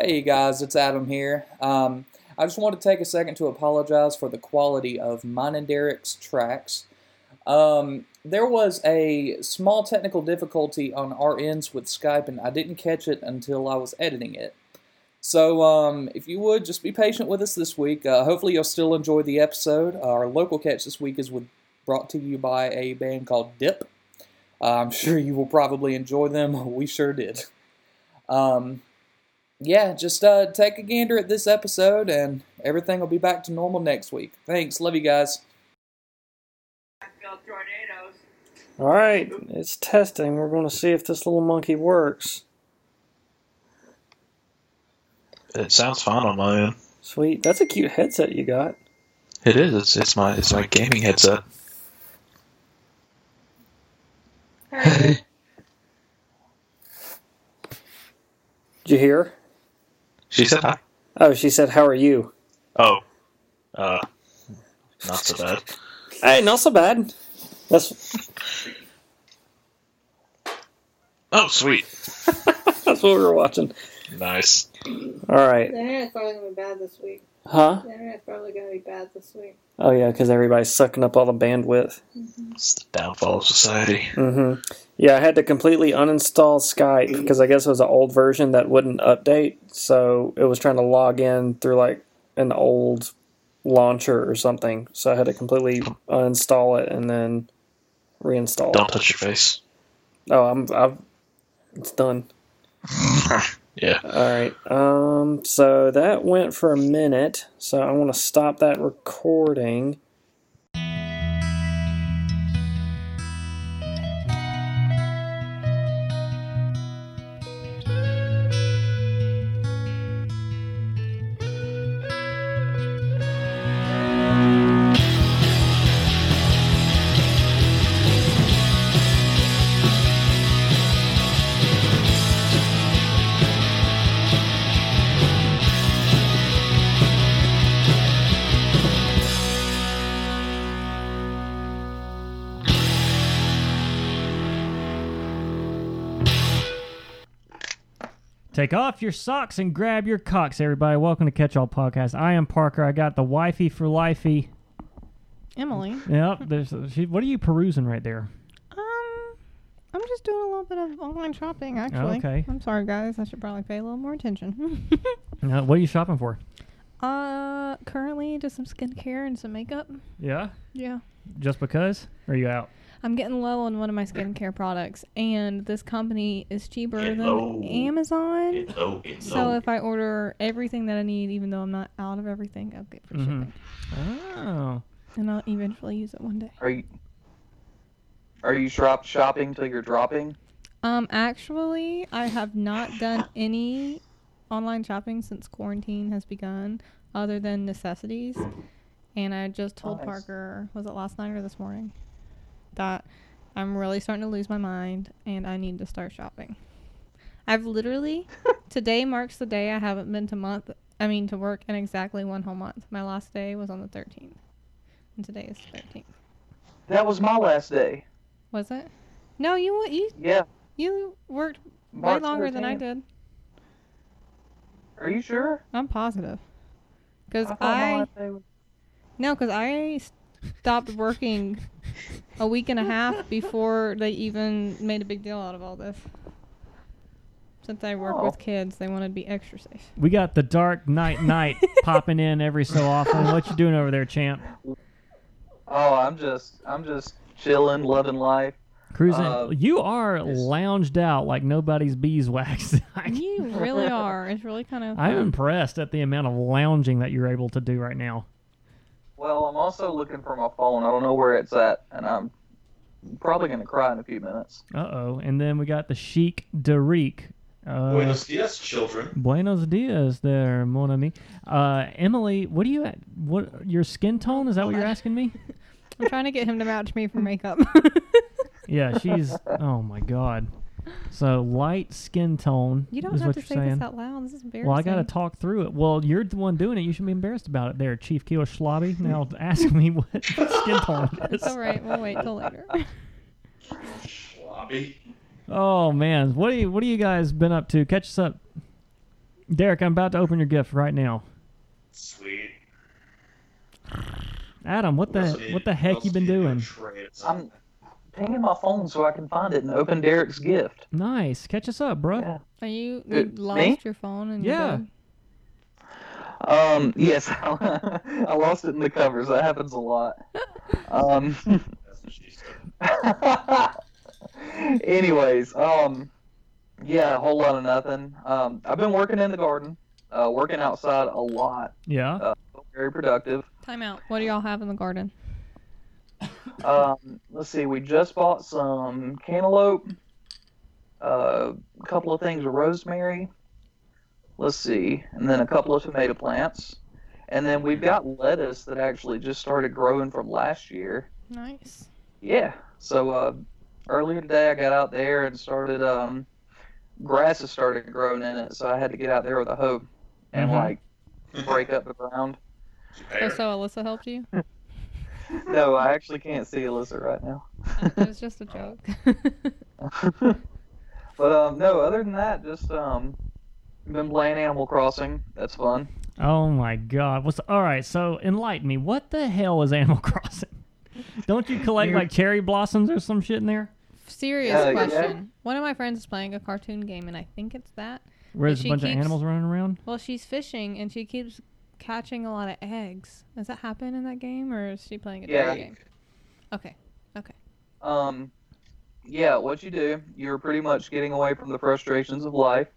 Hey guys, it's Adam here. Um, I just want to take a second to apologize for the quality of mine and Derek's tracks. Um, there was a small technical difficulty on our ends with Skype, and I didn't catch it until I was editing it. So, um, if you would, just be patient with us this week. Uh, hopefully, you'll still enjoy the episode. Our local catch this week is with, brought to you by a band called Dip. Uh, I'm sure you will probably enjoy them. We sure did. Um, yeah, just uh, take a gander at this episode, and everything will be back to normal next week. Thanks. Love you guys. All right, it's testing. We're going to see if this little monkey works. It sounds fine on my end. Sweet. That's a cute headset you got. It is. It's, it's my it's my gaming headset. Did you hear? She said hi. Oh, she said, "How are you?" Oh, uh, not so bad. Hey, not so bad. That's Oh, sweet. that's what we were watching. Nice. All right, The internet's probably gonna be bad this week. Huh? The internet's probably gonna be bad this week. Oh yeah, because everybody's sucking up all the bandwidth. It's the downfall of society. Mm-hmm. Yeah, I had to completely uninstall Skype because I guess it was an old version that wouldn't update. So it was trying to log in through like an old launcher or something. So I had to completely uninstall it and then reinstall. It. Don't it. touch your face. Oh, I'm. I've, it's done. Yeah. All right. Um. So that went for a minute. So I want to stop that recording. Take off your socks and grab your cocks, everybody. Welcome to Catch All Podcast. I am Parker. I got the wifey for lifey. Emily, Yep. There's. She, what are you perusing right there? um, I'm just doing a little bit of online shopping. Actually, okay. I'm sorry, guys. I should probably pay a little more attention. Uh, what are you shopping for? uh, currently just some skincare and some makeup. Yeah. Yeah. Just because? Or are you out? I'm getting low on one of my skincare products, and this company is cheaper Get than low. Amazon. Get low, get So low. if I order everything that I need, even though I'm not out of everything, I'll get free Mhm. shipping, Oh. and I'll eventually use it one day. Are you are you shop shopping till you're dropping? Um, actually, I have not done any online shopping since quarantine has begun, other than necessities. And I just told Nice. Parker, was it last night or this morning, that I'm really starting to lose my mind and I need to start shopping. I've literally today marks the day I haven't been to month. I mean to work in exactly one whole month. My last day was on the 13th, and today is the 13th. That was my last day. Was it? No, you you Yeah. you worked way March longer than I did. Are you sure? I'm positive. My I, day was- no, because I stopped working a week and a half before they even made a big deal out of all this. Since I work Oh. with kids, they want to be extra safe. We got the Dark Knight Night popping in every so often. What you doing over there, champ? Oh, I'm just I'm just chilling, loving life. Cruising. Uh, you are lounged out like nobody's beeswax. You really are. It's really kind of. I'm impressed at the amount of lounging that you're able to do right now. Well, I'm also looking for my phone. I don't know where it's at, and I'm probably gonna cry in a few minutes. Uh oh. And then we got the Chic Derek. Uh, Buenos dias, children. Buenos dias, there, mon ami. Uh, Emily, what do you at? What your skin tone? Is that what you're asking me? I'm trying to get him to match me for makeup. Yeah, she's. Oh my god. So light skin tone you don't is have what to you're say saying. this out loud. This is embarrassing. Well, I got to talk through it. Well, you're the one doing it. You should be embarrassed about it there, Chief Kilo Schlobby. Now ask me what skin tone it is. It's all right. We'll wait till later. Sloppy. Oh man, what do you what do you guys been up to? Catch us up. Derek, I'm about to open your gift right now. Sweet. Adam, what the what the heck you been doing? I'm pinging my phone so I can find it and open Derek's gift. Nice. Catch us up, bro. Yeah. Are you, Uh, you lost me? your phone and Yeah. Um, yes, I lost it in the covers. That happens a lot. Um, That's what she said. anyways, um, yeah, a whole lot of nothing. Um, I've been working in the garden, uh, working outside a lot. Yeah. Very productive. Time out. What do y'all have in the garden? Um, let's see, we just bought some cantaloupe, uh, a couple of things of rosemary. Let's see, and then a couple of tomato plants. And then we've got lettuce that actually just started growing from last year. Nice. Yeah. So uh, earlier today, I got out there and started. Um, grass has started growing in it, so I had to get out there with a hoe and Mhm. like break up the ground. Oh, so Alyssa helped you? No, I actually can't see Alyssa right now. it was just a joke. but um, no, other than that, just um, been playing Animal Crossing. That's fun. Oh my God. What's all right? So enlighten me. What the hell is Animal Crossing? Don't you collect like cherry blossoms or some shit in there? Serious Uh, yeah. question. One of my friends is playing a cartoon game, and I think it's that. Where there's a she bunch of animals running around? Well, she's fishing, and she keeps catching a lot of eggs. Does that happen in that game, or is she playing a Yeah. different game? Okay. Okay. Um, yeah, what you do, you're pretty much getting away from the frustrations of life,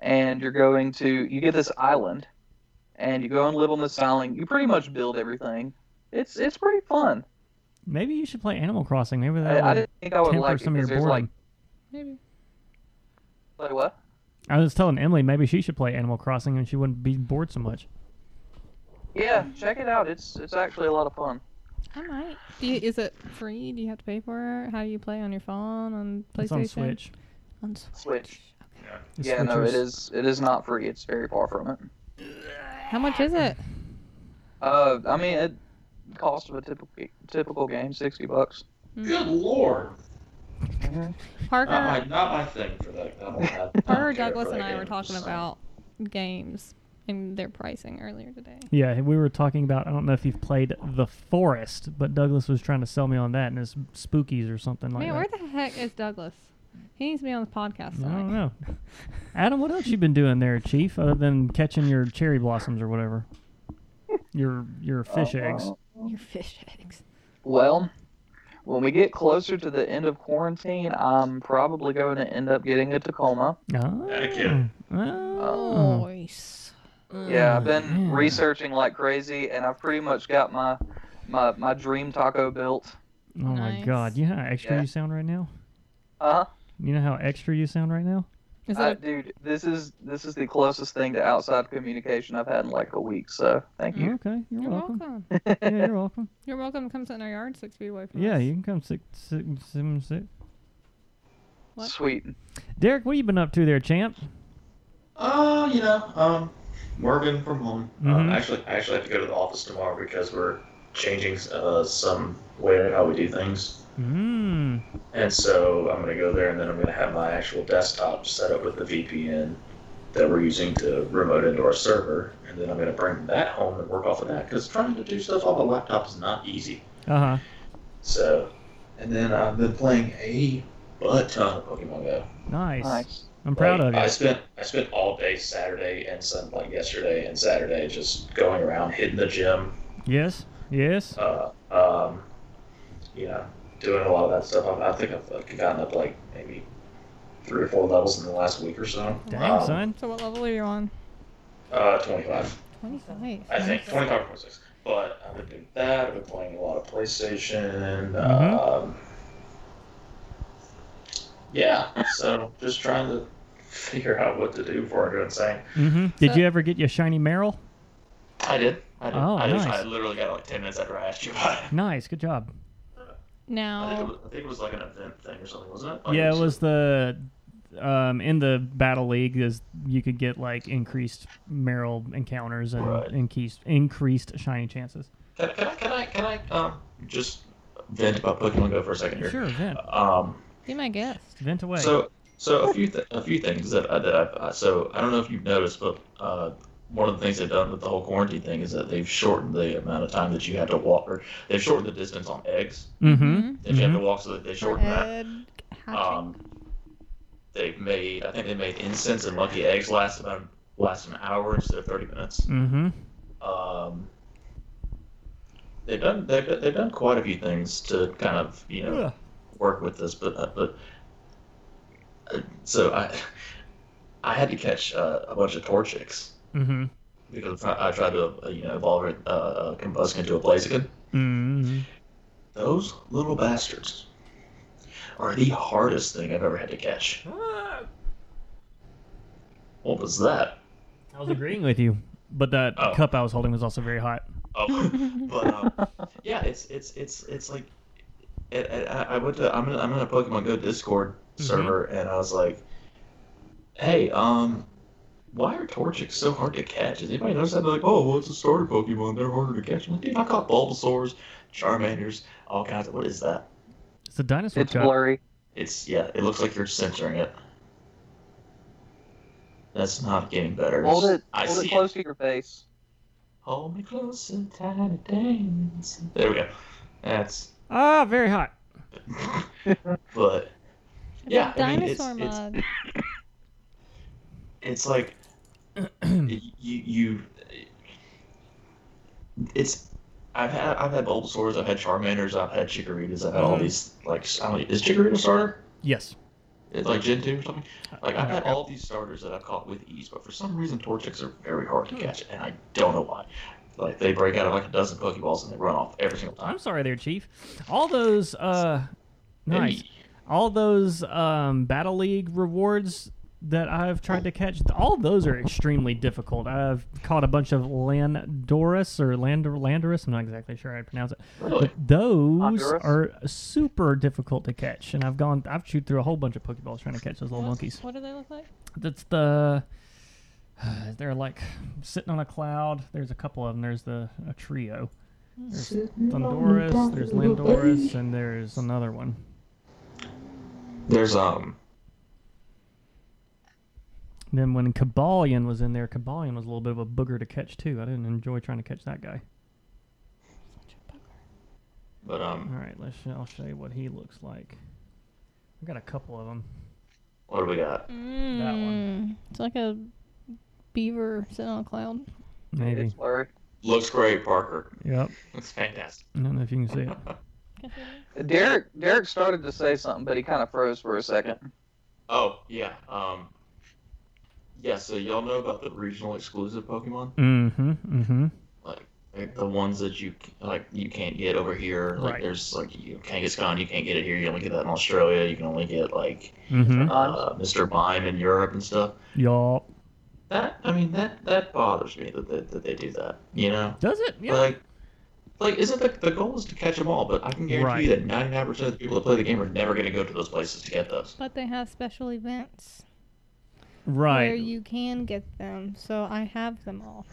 and you're going to you get this island, and you go and live on this island. You pretty much build everything. It's it's pretty fun. Maybe you should play Animal Crossing. Maybe that I, I didn't think I would temper like it some of your because boredom. like Maybe. like what? I was telling Emily maybe she should play Animal Crossing and she wouldn't be bored so much. Yeah, check it out. It's it's actually a lot of fun. I might. Do you, is it free? Do you have to pay for it? How do you play on your phone on PlayStation? It's on Switch. On Switch. Switch. The yeah, no, it is it is not free. It's very far from it. How much is it? Uh, I mean, it cost of a typical typical game sixty bucks. Good lord. Parker, Not my, not my thing for that. I don't have- I don't Parker, Douglas, and I were talking about games and their pricing earlier today. Yeah, we were talking about. I don't know if you've played The Forest, but Douglas was trying to sell me on that, and it's spookies or something like Man, that. where the heck is Douglas? He needs to be on the podcast I don't know. Adam, what else you been doing there, Chief, other than catching your cherry blossoms or whatever? Your your fish Uh, eggs. Your fish eggs. Well, when we get closer to the end of quarantine, I'm probably going to end up getting a Tacoma. Oh. Heck yeah. Oh. Nice. Yeah, I've been yeah. researching like crazy, and I've pretty much got my my, my dream taco built. Oh my Nice. God! You know how extra Yeah. you sound right now. Uh huh. You know how extra you sound right now. Is Uh, it? dude, this is this is the closest thing to outside communication I've had in like a week. So thank you. Okay, you're, You're welcome. welcome. yeah, you're welcome. You're welcome to come sit in our yard six feet away from Yeah, us. you can come sit, sit, sit, sit. What? Sweet. Derek, what have you been up to there, champ? Uh, you know, um, working from home. Mhm. Um, actually, I actually have to go to the office tomorrow because we're changing uh, some way of how we do things. Mmm. And so I'm going to go there, and then I'm going to have my actual desktop set up with the VPN that we're using to remote into our server. And then I'm going to bring that home and work off of that because trying to do stuff off a laptop is not easy. Uh huh. So, and then I've been playing a butt ton of Pokemon Go. Nice. Nice. I'm proud Like, of you. I spent I spent all day Saturday and Sunday, like yesterday and Saturday just going around hitting the gym, Yes. Yes. uh, um, you know, doing a lot of that stuff. I, I think I've like, gotten up like maybe three or four levels in the last week or so. Dang, Um, son. So what level are you on? Uh, 25, 25. I think 25 or 26. But I've been doing that. I've been playing a lot of PlayStation. Mhm. Um, yeah, so just trying to figure out what to do before I go insane. Mm-hmm. Did you ever get your shiny Meryl? I did. I did. Oh, I, just, nice. I literally got it like 10 minutes after I asked you about it. Nice. Good job. I think, it Now, was, I think it was like an event thing or something, wasn't it? Like, Yeah, it was the um, in the battle league is you could get like increased Meryl encounters and Right. increased increased shiny chances. Can, can I, can I, can I, um, just vent about Pokemon Go for a second here? Sure, vent, Um, be my guest. vent away. so So a few th- a few things that I, that I've uh, so I don't know if you've noticed, but uh, one of the things they've done with the whole quarantine thing is that they've shortened the amount of time that you have to walk, or they've shortened the distance on eggs Mm-hmm. that you have to walk, so that they shorten that. Um, they've made I think they made incense and lucky eggs last about last an hour instead of thirty minutes. Mm-hmm. Um, they've done they've, they've done quite a few things to kind of you know work with this, but uh, but so I I had to catch uh, a bunch of torchics Mm-hmm. because I I tried to uh, you know evolve it uh, uh, combust into a blaziken. Mm-hmm. Those little bastards are the hardest thing I've ever had to catch. What was that? I was agreeing with you, but that Oh. cup I was holding was also very hot. Oh, but um, yeah, it's it's it's it's like, it, it, I I went to I'm in, I'm in a Pokemon Go Discord server and I was like, hey, um, why are Torchics so hard to catch? Has anybody noticed that? They're like, oh, well, it's a starter Pokemon. They're harder to catch. I'm like, dude, I caught Bulbasaurs, Charmanders, all kinds of. What is that? It's a dinosaur It's cup. blurry. It's yeah. It looks like you're censoring it. That's not getting better. Hold it, I hold see it close to your face. Hold me close and tiny dance. There we go. That's Ah, very hot. but yeah, The I mean, it's, dinosaur it's, mug. it's like you you it's I've had I've had Bulbasaurs, I've had Charmanders, I've had Chikoritas, I've had all Mhm. these like I don't, is Chikorita a starter? Yes. It's like Gen two or something. Like I've had all these starters that I've caught with ease, but for some reason Torchics are very hard to catch, and I don't know why. Like they break out of like a dozen Pokeballs and they run off every single time. I'm sorry there, Chief. All those uh nice. Hey, All those um Battle League rewards that I've tried to catch, all those are extremely difficult. I've caught a bunch of Landorus or Landor Landorus, I'm not exactly sure how to pronounce it. really? Those Honduras? are super difficult to catch, and I've gone, I've chewed through a whole bunch of Pokeballs trying to catch those little What- monkeys. What do they look like? That's the. They're like sitting on a cloud. There's a couple of them. There's the a trio. There's Thundurus, there's Landorus, and there's another one. There's um Then when Cobalion was in there, Cobalion was a little bit of a booger to catch too. I didn't enjoy trying to catch that guy. but um All right, let's. I'll show you what he looks like. I got a couple of them. what do we got? Mm, that one. It's like a beaver sitting on a cloud. Maybe. It's. Looks great, Parker. Yep. Looks fantastic. I don't know if you can see it. Can I see that? Derek Derek started to say something, but he kind of froze for a second. Oh yeah. Um. Yeah. So y'all know about the regional exclusive Pokemon, Mm-hmm. Mm-hmm. like, like the ones that you like you can't get over here. Like Right. there's like you can't get Kangaskhan, you can't get it here. You only get that in Australia. You can only get like Mm-hmm. uh, Mr. Mime in Europe and stuff. Yup. That I mean that that bothers me that that, that they do that. You know. Does it? Yeah. Like, like isn't the the goal is to catch them all? But I can guarantee you that 99% of the people that play the game are never going to go to those places to get those. But they have special events right. where you can get them. So I have them all.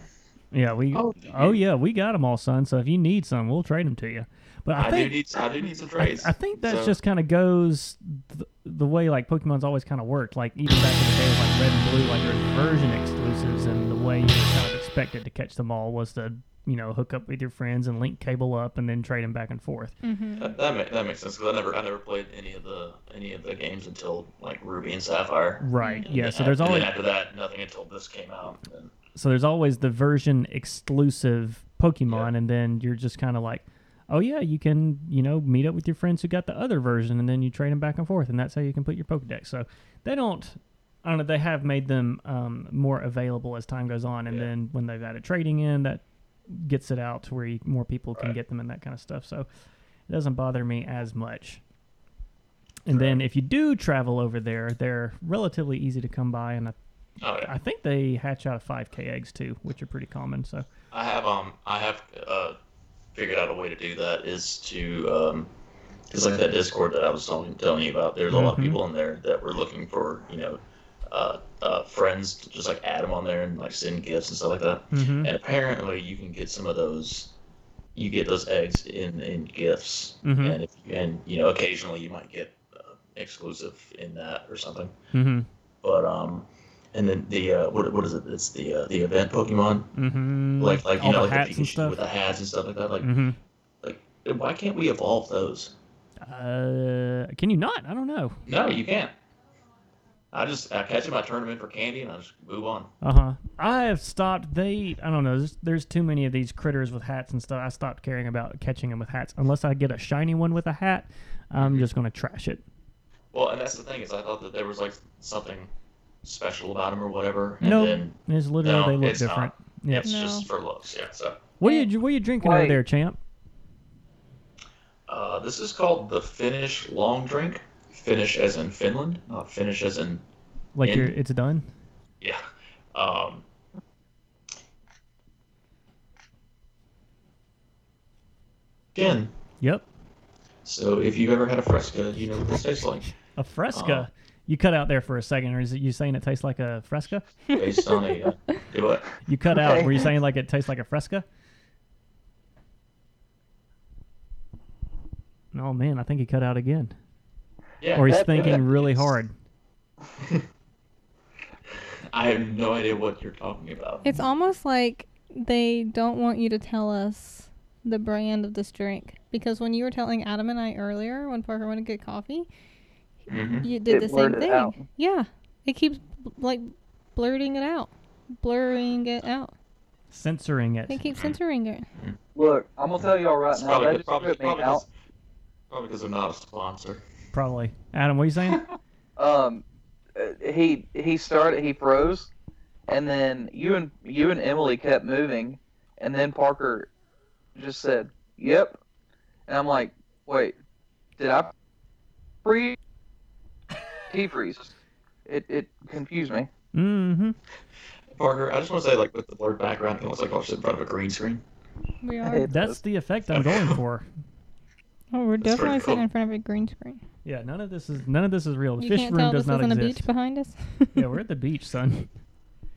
Yeah, we. Oh, Oh, yeah, we got them all, son. So if you need some, we'll trade them to you. But I, I, think do need I do need some trades. I think that So- just kind of goes th- the way like Pokemon's always kind of worked. Like even back in the day, with, like Red and Blue, like there's version exclusives, and the way you kind of expected to catch them all was to you know hook up with your friends and link cable up, and then trade them back and forth. Mm-hmm. That, that, make, that makes sense because I never I never played any of the any of the games until like Ruby and Sapphire. Right. And Yeah. then So there's always and then after that nothing until this came out. And so there's always the version exclusive Pokemon, and then you're just kind of like, oh yeah, you can you know meet up with your friends who got the other version, and then you trade them back and forth, and that's how you can put your Pokedex. So they don't. I don't know. They have made them um, more available as time goes on, and Yeah. then when they've added trading in, that gets it out to where you, more people can Right. get them and that kind of stuff. So it doesn't bother me as much. And then if you do travel over there, they're relatively easy to come by, and I oh yeah, I think they hatch out of 5k eggs too, which are pretty common. So I have um I have uh figured out a way to do that is to um because like that Discord that I was telling, telling you about, there's a lot of Mhm. people in there that were looking for you know uh, uh friends to just like add them on there and like send gifts and stuff like that. Mhm. And apparently you can get some of those. You get those eggs in in gifts, Mhm. and if and you know occasionally you might get uh, exclusive in that or something. Mm-hmm. But um, and then the uh, what what is it? It's the uh, the event Pokemon, Mm-hmm. like like you all know the like the Pikachu with the hats and stuff like that. Like Mm-hmm. like why can't we evolve those? Uh, can you not? I don't know. No, you can't. I just I catch them, I turn them in for candy, and I just move on. Uh huh. I have stopped. They, I don't know. There's, there's too many of these critters with hats and stuff. I stopped caring about catching them with hats. Unless I get a shiny one with a hat, I'm just gonna trash it. Well, and that's the thing is, I thought that there was like something special about them or whatever, and No, then it's literally no, they look different. not. Yep. It's No. just for looks. Yeah. So What are you What are you drinking over there, champ? uh, this is called the Finnish long drink. Finnish as in Finland, not Finnish as in Like In- you're, it's done. yeah. Um, again, Yep. so if you've ever had a Fresca, you know what this tastes like. A fresca. Uh, you cut out there for a second, or is it you saying it tastes like a fresca? Based on a uh, what? You cut out. Were you saying like it tastes like a fresca? Oh man, I think he cut out again. Yeah. Or he's that- thinking really hard. I have no idea what you're talking about. It's almost like they don't want you to tell us the brand of this drink because when you were telling Adam and I earlier when Parker went to get coffee, Mhm. you did It the same thing. out. Yeah, it keeps like blurting it out, blurring it out. Censoring it. They keep censoring it. Look, I'm gonna tell y'all right It's now. probably, That good- just probably, me probably, out. because, probably because they're not a sponsor. Probably. Adam, what are you saying? Um, he he started. He froze, and then you and you and Emily kept moving, and then Parker just said, "Yep," and I'm like, "Wait, did I freeze?" He freezes. It it confused me. mm-hmm. Parker, I just want to say, like, with the blurred background, it looks like I was in front of a green screen. We are. That's the effect I'm going for. Oh, we're That's pretty definitely sitting in front of a green screen. Yeah, none of this is none of this is real. The You fish can't room tell does this not isn't a exist. beach behind us. yeah, we're at the beach, son.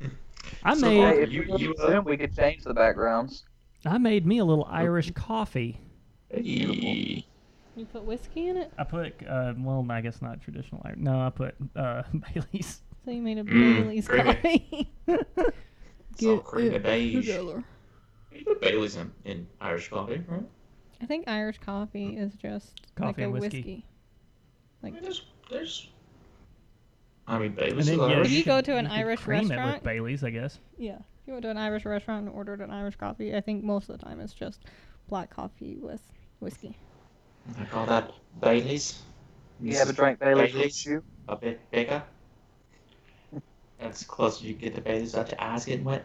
I So, made Hey, if you- you, you, you, uh, we could change the backgrounds. I made me a little Irish coffee. Hey. You put whiskey in it, I put uh, well, I guess not traditional. Irish. No, I put uh, Bailey's. so you made a Mm, Bailey's creamy. coffee. It's all creamy beige. together. You put Bailey's in, in Irish coffee, right? I think Irish coffee is just Coffee like a and whiskey. Whiskey. I Like mean, there's, there's. I mean, And Bailey's then is yeah, Irish. If you go to an could Irish cream it restaurant- with Bailey's, I guess. Yeah. If you went to an Irish restaurant and ordered an Irish coffee, I think most of the time it's just black coffee with whiskey. I call that Bailey's. You have a drink, Bailey's Bailey's. with you. A bit bigger. That's close you get to Bailey's without your eyes getting wet.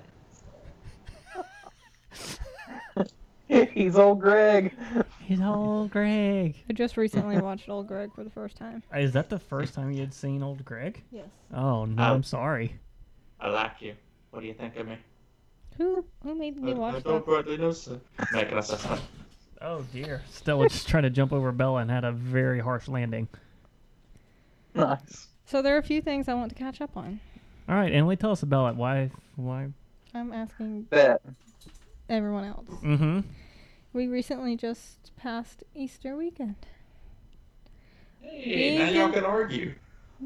He's old Greg. He's old Greg. I just recently watched Old Greg for the first time. Is that the first time you had seen old Greg? Yes. Oh no. I'm sorry. I like you. What do you think of me? Who who made I, me I watch don't that? rightly know, sir. Making us a Oh dear. Stella just tried to jump over Bella and had a very harsh landing. Nice. So there are a few things I want to catch up on. All right, Emily, tell us about it. Why? Why? I'm asking Bet. Everyone else. Mm-hmm. We recently just passed Easter weekend. Hey, now y'all can argue.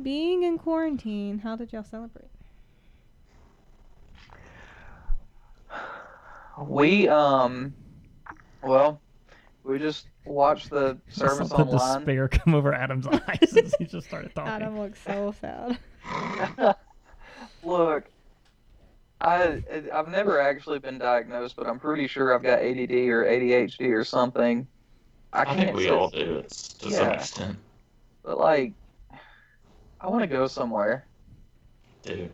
Being in quarantine, how did y'all celebrate? We um, well, we just watched the Saw service the online. despair come over Adam's eyes as he just started talking. Adam looks so sad. Look, I I've never actually been diagnosed, but I'm pretty sure I've got ADD or ADHD or something. I I, can't think we sit- all do it's to some Yeah. extent. But like, I want to go somewhere. Dude.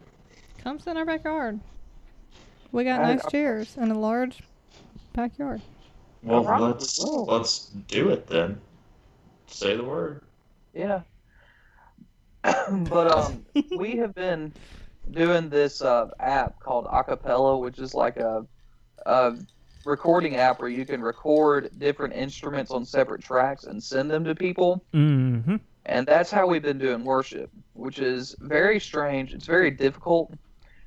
Come sit in our backyard. We got I- nice chairs and a large backyard. Well, Alright, let's well. let's do it then. Say the word. Yeah. but um, we have been doing this uh, app called Acapella, which is like a, a recording app where you can record different instruments on separate tracks and send them to people. Mm-hmm. And that's how we've been doing worship, which is very strange. It's very difficult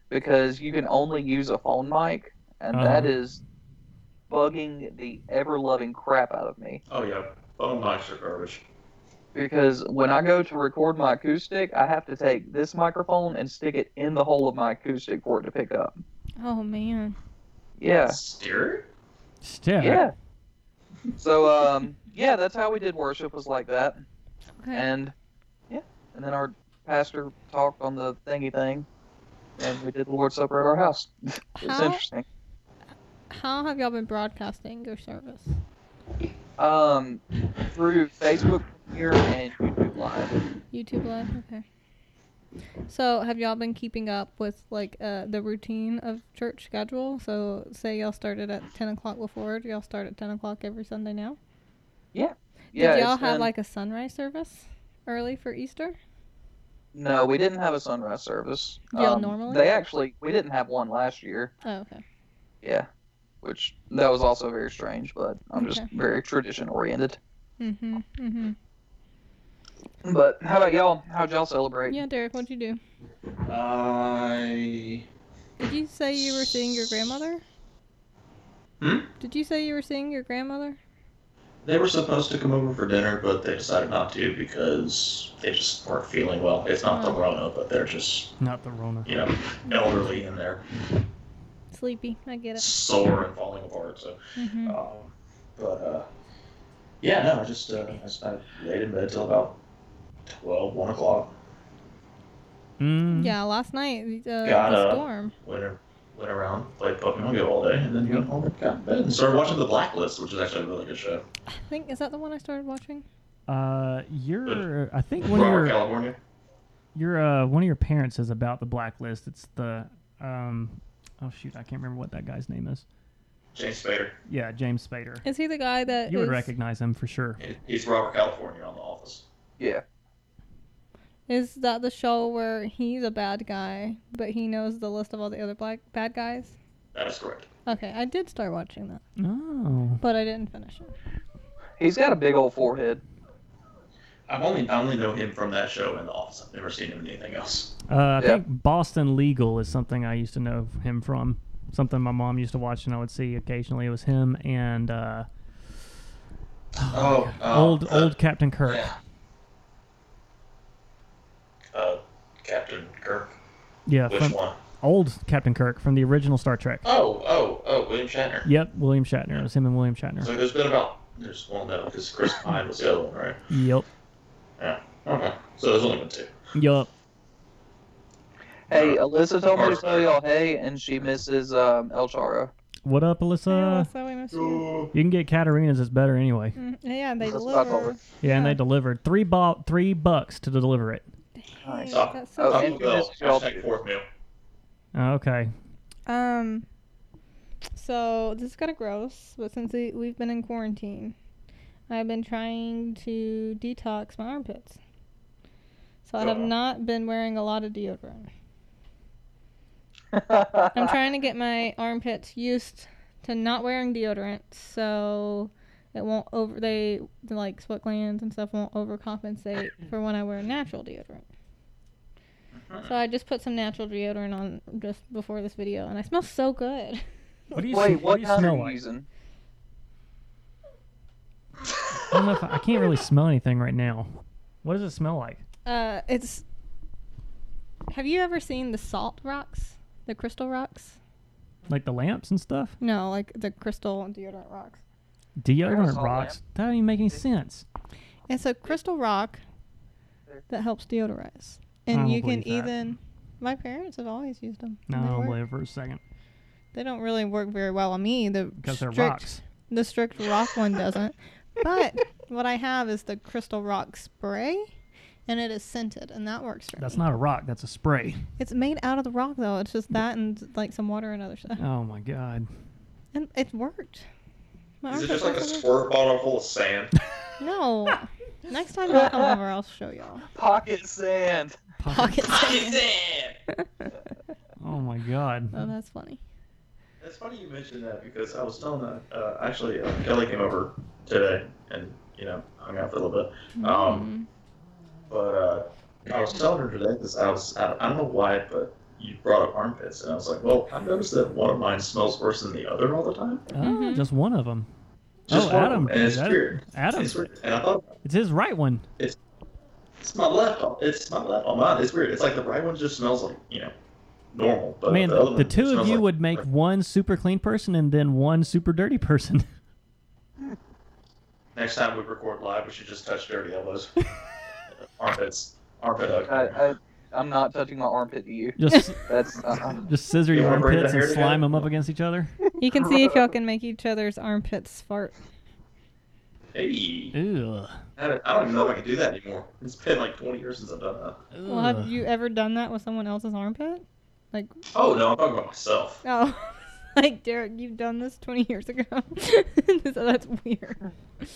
because you can only use a phone mic, and that Uh-huh. bugging the ever loving crap out of me. Oh yeah, phone mics are garbage. Because when I go to record my acoustic, I have to take this microphone and stick it in the hole of my acoustic for it to pick up. Oh man. Yeah, Steer? Still. yeah. So um, yeah, that's how we did worship was like that, Okay. and yeah, and then our pastor talked on the thingy thing, and we did the Lord's Supper at our house. it was How- interesting. How have y'all been broadcasting your service? Um, through Facebook here and YouTube Live. YouTube live. Okay. So have y'all been keeping up with like uh, the routine of church schedule? So say y'all started at ten o'clock before. Do y'all start at ten o'clock every Sunday now? Yeah, yeah Did y'all have been- like a sunrise service early for Easter? No, we didn't have a sunrise service. Um, Y'all normally? They actually we didn't have one last year. Oh, okay. Yeah, which that was also very strange, but I'm just Okay. very tradition oriented. Mhm. Mhm. But how about y'all? How'd y'all celebrate? Yeah, Derek, what'd you do? I. Did you say you were seeing your grandmother? Hmm? Did you say you were seeing your grandmother? They were supposed to come over for dinner, but they decided not to because they just weren't feeling well. It's not the Oh. Rona, but they're just, Not the Rona. you know, elderly and they're Sleepy. I get it. sore and falling apart. So, Mhm. um, but uh, yeah, no, I just uh, I, just- I laid in bed till about 12, 1 o'clock. Mm. Yeah, last night uh, Got the up. storm. Went, ar- went around, played Pokemon Go all day, and then went home and got in bed and started watching The Blacklist, which is actually a really good show. I think is that the one I started watching? Uh, you're. I think one of From your California. your uh one of your parents is about the blacklist. It's the um. Oh shoot, I can't remember what that guy's name is. James Spader. Yeah, James Spader. Is he the guy that You would recognize him for sure. He's Robert California on The Office. Yeah. Is that the show where he's a bad guy, but he knows the list of all the other black bad guys? That is correct. Okay, I did start watching that, Oh. but I didn't finish it. He's got a big old forehead. I've only I only know him from that show and The Office. I've never seen him in anything else. Uh, I Yeah. think Boston Legal is something I used to know him from. Something my mom used to watch and I would see occasionally. It was him and uh, Oh, old uh, old Captain Kirk. Yeah. Uh, Captain Kirk. Yeah, Which from one? old Captain Kirk from the original Star Trek. Oh, oh, oh, William Shatner. Yep, William Shatner. It was him and William Shatner. So there's been about there's one no because Chris Pine was the other one, right? Yep, Yeah. Okay. So there's only been two. yep. Hey, Alyssa told me to tell y'all hey, and she misses um, El Charo. What up, Hey, Alyssa? Alyssa, we miss you. You can get Katarina's. It's better anyway. Mm, Yeah, they That's what I told deliver. her. Yeah, and they delivered three bo- three bucks to deliver it. Nice. Hey, that's so Oh, Taco and cute. you Bell. missed y'all Hashtag fourth meal. Oh, okay. Um, so this is kind of gross, but since we, we've been in quarantine, I've been trying to detox my armpits. So I have Oh. not been wearing a lot of deodorant. I'm trying to get my armpits used to not wearing deodorant, so it won't over they like sweat glands and stuff won't overcompensate for when I wear natural deodorant. So I just put some natural deodorant on just before this video, and I smell so good. What do you, Wait, sm- what do you kind smell are you like? using? I don't know if I, I can't really smell anything right now. What does it smell like? Uh, it's. Have you ever seen the salt rocks, the crystal rocks? Like the lamps and stuff? No, like the crystal deodorant rocks. Deodorant salt rocks? That don't even make any sense. It's a crystal rock that helps deodorize, I and you can that. even. My parents have always used them. No, and I don't believe it for a second. They don't really work very well on me. The Because they're strict, rocks. The strict rock one doesn't. But what I have is the crystal rock spray, and it is scented, and that works for That's me. not a rock, that's a spray. It's made out of the rock though. It's just that and like some water and other stuff, Oh my god. and it worked. My Is it just like a squirt bottle full of sand? No. Next time y'all come over, I'll show y'all. Pocket sand. Pocket sand. sand. Oh my god. Oh, that's funny. It's funny you mentioned that because I was telling that uh, actually uh, Kelly came over today and you know hung out for a little bit. Um, but uh, I was telling her today because I was I, I don't know why, but you brought up armpits and I was like, well, I've noticed that one of mine smells worse than the other all the time. Oh, Mhm. just one of them. Just oh, one of Adam. them, and it's Adam- weird. Adam. It's weird. And I thought It's his right one. it's It's my left. on- It's my left on mine. It's weird. It's like the right one just smells like you know normal, but Man, the, the, other the one two of you like- would make one super clean person and then one super dirty person. Next time we record live, we should just touch dirty elbows, armpits, armpit hug. I, I, I'm not touching my armpit to you. Just That's uh, just scissor You your armpits and slime together? them up against each other. You can see if y'all can make each other's armpits fart. Hey, Ew. I don't, I don't even know if I can do that anymore. It's been like 20 years since I've done that. Well, have you ever done that with someone else's armpit? Like, Oh no, I'm talking about myself. oh, like Derek, you've done this 20 years ago. so that's weird. It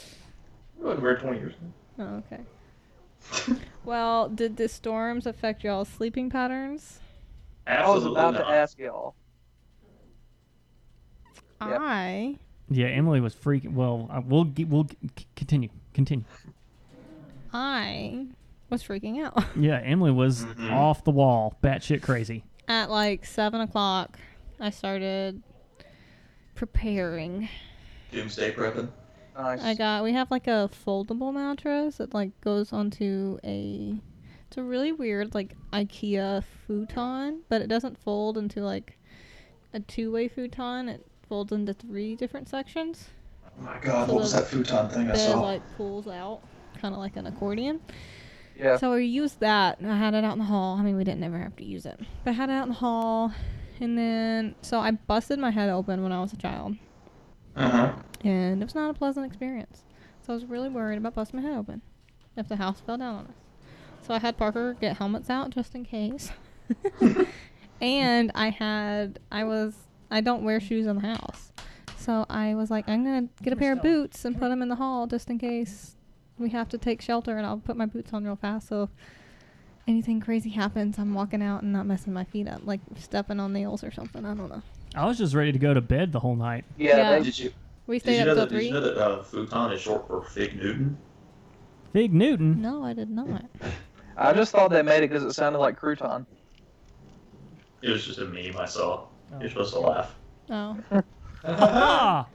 wasn't weird 20 years. ago. Oh, okay. Well, did the storms affect y'all's sleeping patterns? I was about not. to ask y'all. Yep. I Yeah, Emily was freaking. Well, uh, we'll g- we'll g- c- continue. Continue. I was freaking out. Yeah, Emily was Mhm. off the wall, batshit crazy. At like seven o'clock, I started preparing. Doomsday prepping. Nice. I got we have like a foldable mattress that like goes onto a it's a really weird like IKEA futon, but it doesn't fold into like a two-way futon. It folds into three different sections. Oh my god, So what was that futon thing I saw? like pulls out, kind of like an accordion. yeah. So we used that. and I had it out in the hall. I mean, we didn't ever have to use it, but I had it out in the hall. And then, so I busted my head open when I was a child, Uh-huh. and it was not a pleasant experience. So I was really worried about busting my head open if the house fell down on us. So I had Parker get helmets out just in case. and I had, I was, I don't wear shoes in the house. So I was like, I'm going to get a pair of boots and put them in the hall just in case we have to take shelter. And I'll put my boots on real fast. So if anything crazy happens, I'm walking out and not messing my feet up, like stepping on nails or something. I don't know. I was just ready to go to bed the whole night. yeah. Yeah. they- Did you We did stayed you up till that did three. you know that uh, futon is short for Fig Newton? Fig Newton. No, I did not. I just thought they made it because it sounded like crouton. It was just a meme I saw. Oh. You're supposed to laugh. Oh. Ah!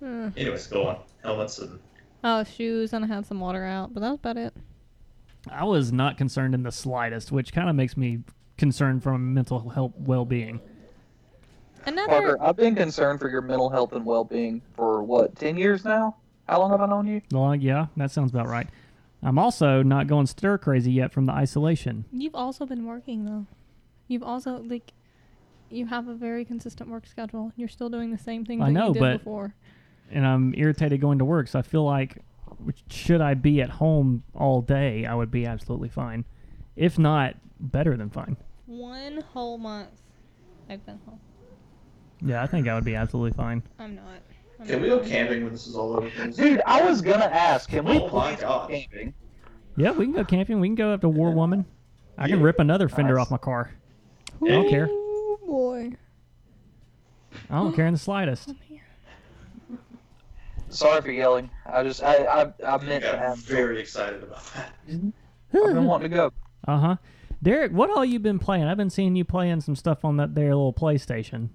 Hmm. Anyways, go on. Helmets and Oh, shoes, and I had some water out, but that was about it. I was not concerned in the slightest, which kind of makes me concerned from mental health well-being. Another. Parker, I've been concerned for your mental health and well-being for what, ten years now? How long have I known you? Well, yeah, that sounds about right. I'm also not going stir crazy yet from the isolation. You've also been working though. You've also like, you have a very consistent work schedule. You're still doing the same things I that know, you did but- before. and I'm irritated going to work. So I feel like, should I be at home all day, I would be absolutely fine. If not, better than fine. One whole month, I've been home. Yeah, I think I would be absolutely fine. I'm not. I'm Can not we go home. camping when this is all over? Dude, I was gonna ask, can we Oh my please go camping? Yeah, we can go camping. We can go up to War Woman. I can rip another fender Nice. off my car. I don't care. Oh boy. I don't care in the slightest. Sorry for yelling. I just, I, I, I I meant to have. very excited about that. I've been wanting to go. Uh huh. Derek, what all you been playing? I've been seeing you playing some stuff on that there little PlayStation.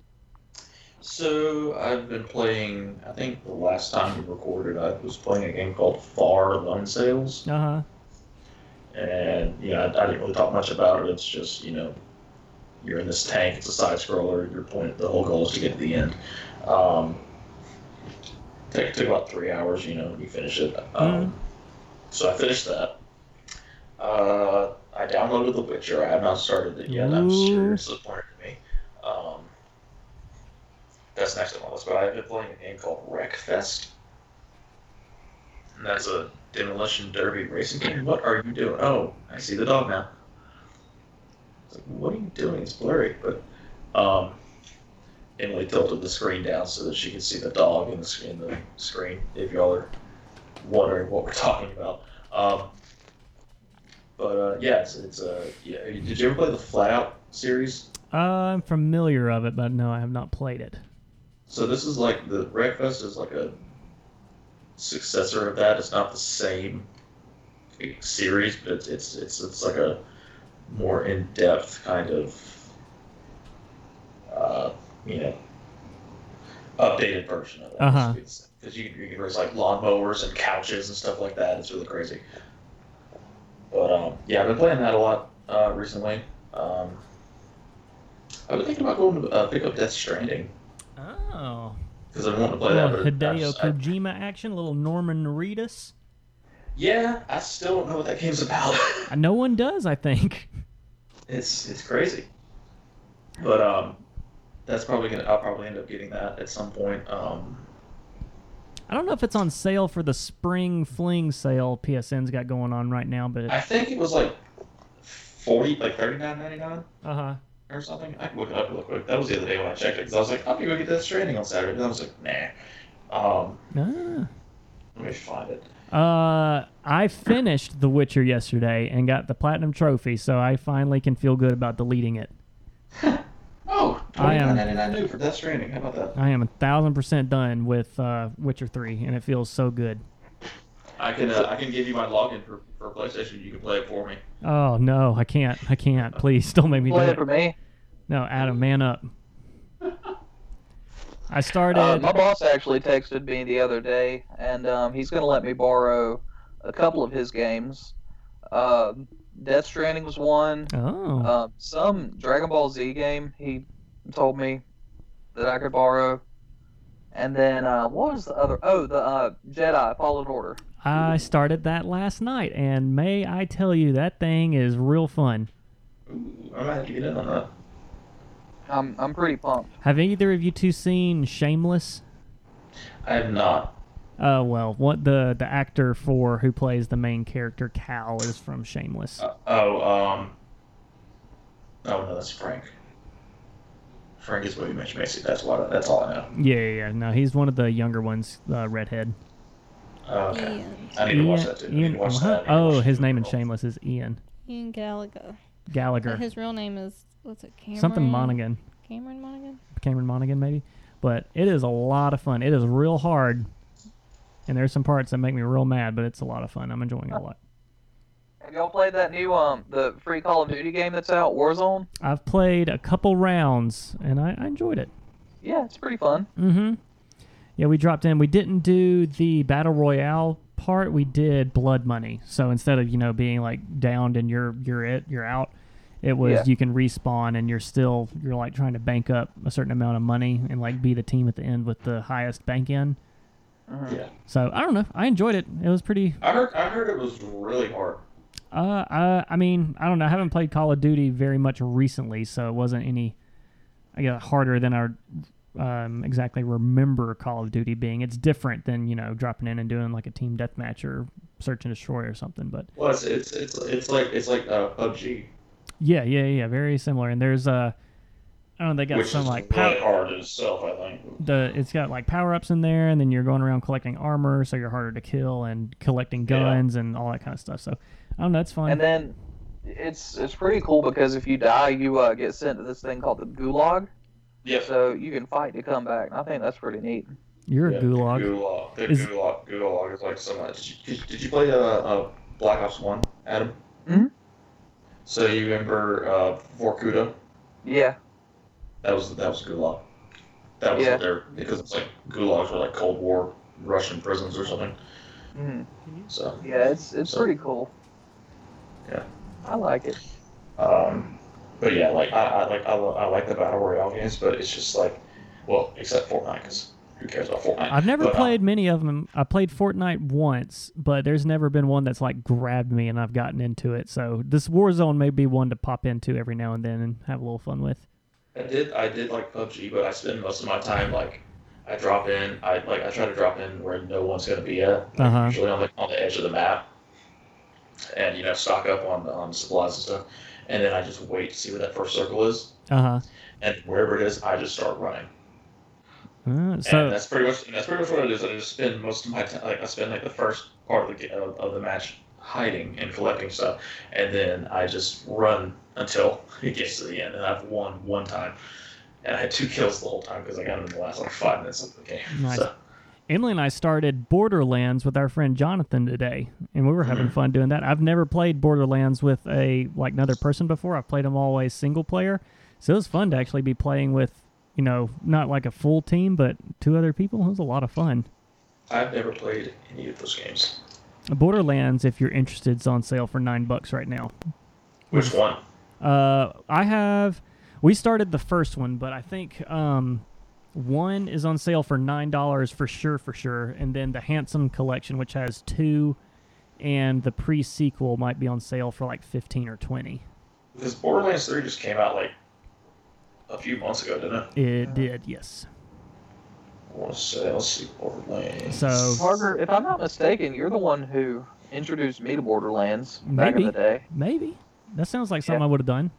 So I've been playing. I think the last time we recorded, I was playing a game called Far Lone Sails, Uh huh. and yeah, I, I didn't really talk much about it. It's just you know, you're in this tank. It's a side scroller. Your point, the whole goal is to get to the end. Um, took, took about three hours. You know, when you finish it. Um, So I finished that. Uh, I downloaded The Witcher. I have not started it yet. I'm Ooh. sure it's disappointed in me. Um, that's next on my list. But I've been playing a game called Wreckfest. And that's a demolition derby racing game. What are you doing? Oh, I see the dog now. Like, what are you doing? It's blurry. But um, Emily tilted the screen down so that she could see the dog in the, sc- in the screen. If y'all are wondering what we're talking about. Um, but uh, yeah, it's, it's uh, yeah. Did you ever play the Flatout series? Uh, I'm familiar of it, but no, I have not played it. So this is like the Wreckfest is like a successor of that. It's not the same series, but it's it's it's, it's like a more in depth kind of uh, you know updated version of it. Uh-huh. Because you, you can raise like lawnmowers and couches and stuff like that. It's really crazy. But um, yeah, I've been playing that a lot uh, recently. Um, I've been thinking about going to uh, pick up Death Stranding Oh. because I want to play that. I Hideo just- I- Kojima action, a little Norman Reedus. Yeah, I still don't know what that game's about. No one does, I think. it's it's crazy. But um, that's probably gonna. I'll probably end up getting that at some point. Um, I don't know if it's on sale for the spring fling sale PSN's got going on right now, but I think it was like forty, like thirty nine ninety nine. uh huh. or something. I can look it up real quick. That was the other day when I checked it because I was like, I'm gonna go get this training on Saturday. And I was like, nah. Um, Ah. let me find it. Uh, I finished The Witcher yesterday and got the platinum trophy, so I finally can feel good about deleting it. Oh, I am- 29.99 new for Death Stranding. How about that? I am a thousand percent done with uh, Witcher Three, and it feels so good. I can uh, I can give you my login for, for PlayStation. You can play it for me. Oh no, I can't. I can't. Please don't make me do Play it it. for me. No, Adam, man up. I started. Uh, my boss actually texted me the other day, and um, he's going to let me borrow a couple of his games. Um Death Stranding was one. oh, Um, some Dragon Ball Z game he told me that I could borrow. And then uh, what was the other? Oh, the uh, Jedi Fallen Order. I started that last night, and may I tell you, that thing is real fun. Ooh, I might have to get in on that. I'm I'm pretty pumped. Have either of you two seen Shameless? I have not. Uh, well, what the the actor for who plays the main character Cal is from Shameless. Uh, oh, um. Oh no, that's Frank. Frank is William H Macy. That's what. I, that's all I know. Yeah, yeah, yeah. No, he's one of the younger ones, uh, redhead. Oh, okay. Ian. I need to watch that too. Ian- watch uh-huh. that. I need to Oh, watch his name in. Shameless is Ian Ian Gallagher. Gallagher. But his real name is what's it? Cameron. Something Monaghan. Cameron Monaghan. Cameron Monaghan, maybe. But it is a lot of fun. It is real hard, and there's some parts that make me real mad, but it's a lot of fun. I'm enjoying it a lot. Have y'all played that new um the free Call of Duty game that's out, Warzone? I've played a couple rounds, and I, I enjoyed it. Yeah, it's pretty fun. Mm-hmm. Yeah, we dropped in. We didn't do the battle royale part. We did blood money. So instead of you know being like downed and you're you're it you're out, it was Yeah. you can respawn and you're still you're like trying to bank up a certain amount of money and like be the team at the end with the highest bank in. Yeah, So I don't know. I enjoyed it. It was pretty. I heard. I heard it was really hard. Uh, I, I mean, I don't know. I haven't played Call of Duty very much recently, so it wasn't any, I guess, harder than I um, exactly remember Call of Duty being. It's different than you know dropping in and doing like a team deathmatch or search and destroy or something. But Well, it's it's it's, it's like it's like uh, PUBG, yeah, yeah, yeah, very similar. And there's uh, I don't know. They got which some is like really power. hard itself. I think. The it's got like power ups in there, and then you're going around collecting armor, so you're harder to kill, and collecting Yeah. guns and all that kind of stuff. So I don't know. It's fun. And then it's it's pretty cool because if you die, you uh, get sent to this thing called the Gulag. Yep. So you can fight to come back. I think that's pretty neat. you're Yeah, a gulag. Gulag. The Is- Gulag. Gulag is like so much. Did you, did you play uh, uh, Black Ops One, Adam? Mhm. So you remember uh, Vorkuta? Yeah. That was that was Gulag. That was Yeah. what they're because it's like Gulags were like Cold War Russian prisons or something. hmm So Yeah, it's it's So- pretty cool. Yeah. I like it. Um, but yeah, like I, I like I, lo- I like the battle royale games, but it's just like, well, except Fortnite, because who cares about Fortnite? I've never But, uh, played many of them. I played Fortnite once, but there's never been one that's like grabbed me and I've gotten into it. So this Warzone may be one to pop into every now and then and have a little fun with. I did I did like PUBG, but I spend most of my time like I drop in. I like I try to drop in where no one's gonna be at, like, Uh-huh. usually on the on the edge of the map, and you know stock up on on supplies and stuff, and then I just wait to see where that first circle is, Uh huh. and wherever it is, I just start running. Uh, and so that's pretty much that's pretty much what it is. I just spend most of my time like I spend like the first part of the of, of the match hiding and collecting stuff, and then I just run until it gets to the end, and I've won one time, and I had two kills the whole time because I got them in the last like five minutes of the game. Nice. So, Emily and I started Borderlands with our friend Jonathan today, and we were having fun doing that. I've never played Borderlands with a like another person before. I've played them always single player, so it was fun to actually be playing with you know, not like a full team, but two other people. It was a lot of fun. I've never played any of those games. Borderlands, if you're interested, is on sale for nine bucks right now. Which one? Uh, I have. We started the first one, but I think um, one is on sale for nine dollars for sure, for sure, and then the Handsome Collection, which has two, and the pre-sequel might be on sale for like fifteen or twenty. Because Borderlands 3 just came out like a few months ago, didn't it? It did, yes. I want to say, let's see, Borderlands. So Parker, if I'm not mistaken, you're the one who introduced me to Borderlands back Maybe. in the day. maybe that sounds like something Yeah. I would have done.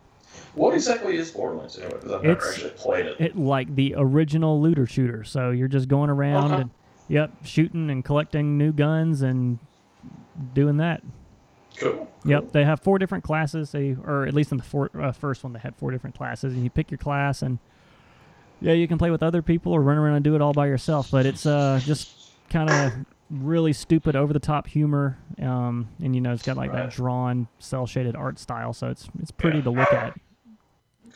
What exactly is Borderlands anyway? Because I've never It's- actually played it. It like the original looter shooter. So you're just going around Uh-huh. and yep, shooting and collecting new guns and doing that. Cool. Yep, they have four different classes. They, or at least in the four, uh, first one, they had four different classes, and you pick your class, and yeah, you can play with other people or run around and do it all by yourself. But it's uh, just kind of really stupid, over the top humor, um, and you know it's got like Right. that drawn, cell shaded art style, so it's it's pretty Yeah. to look at.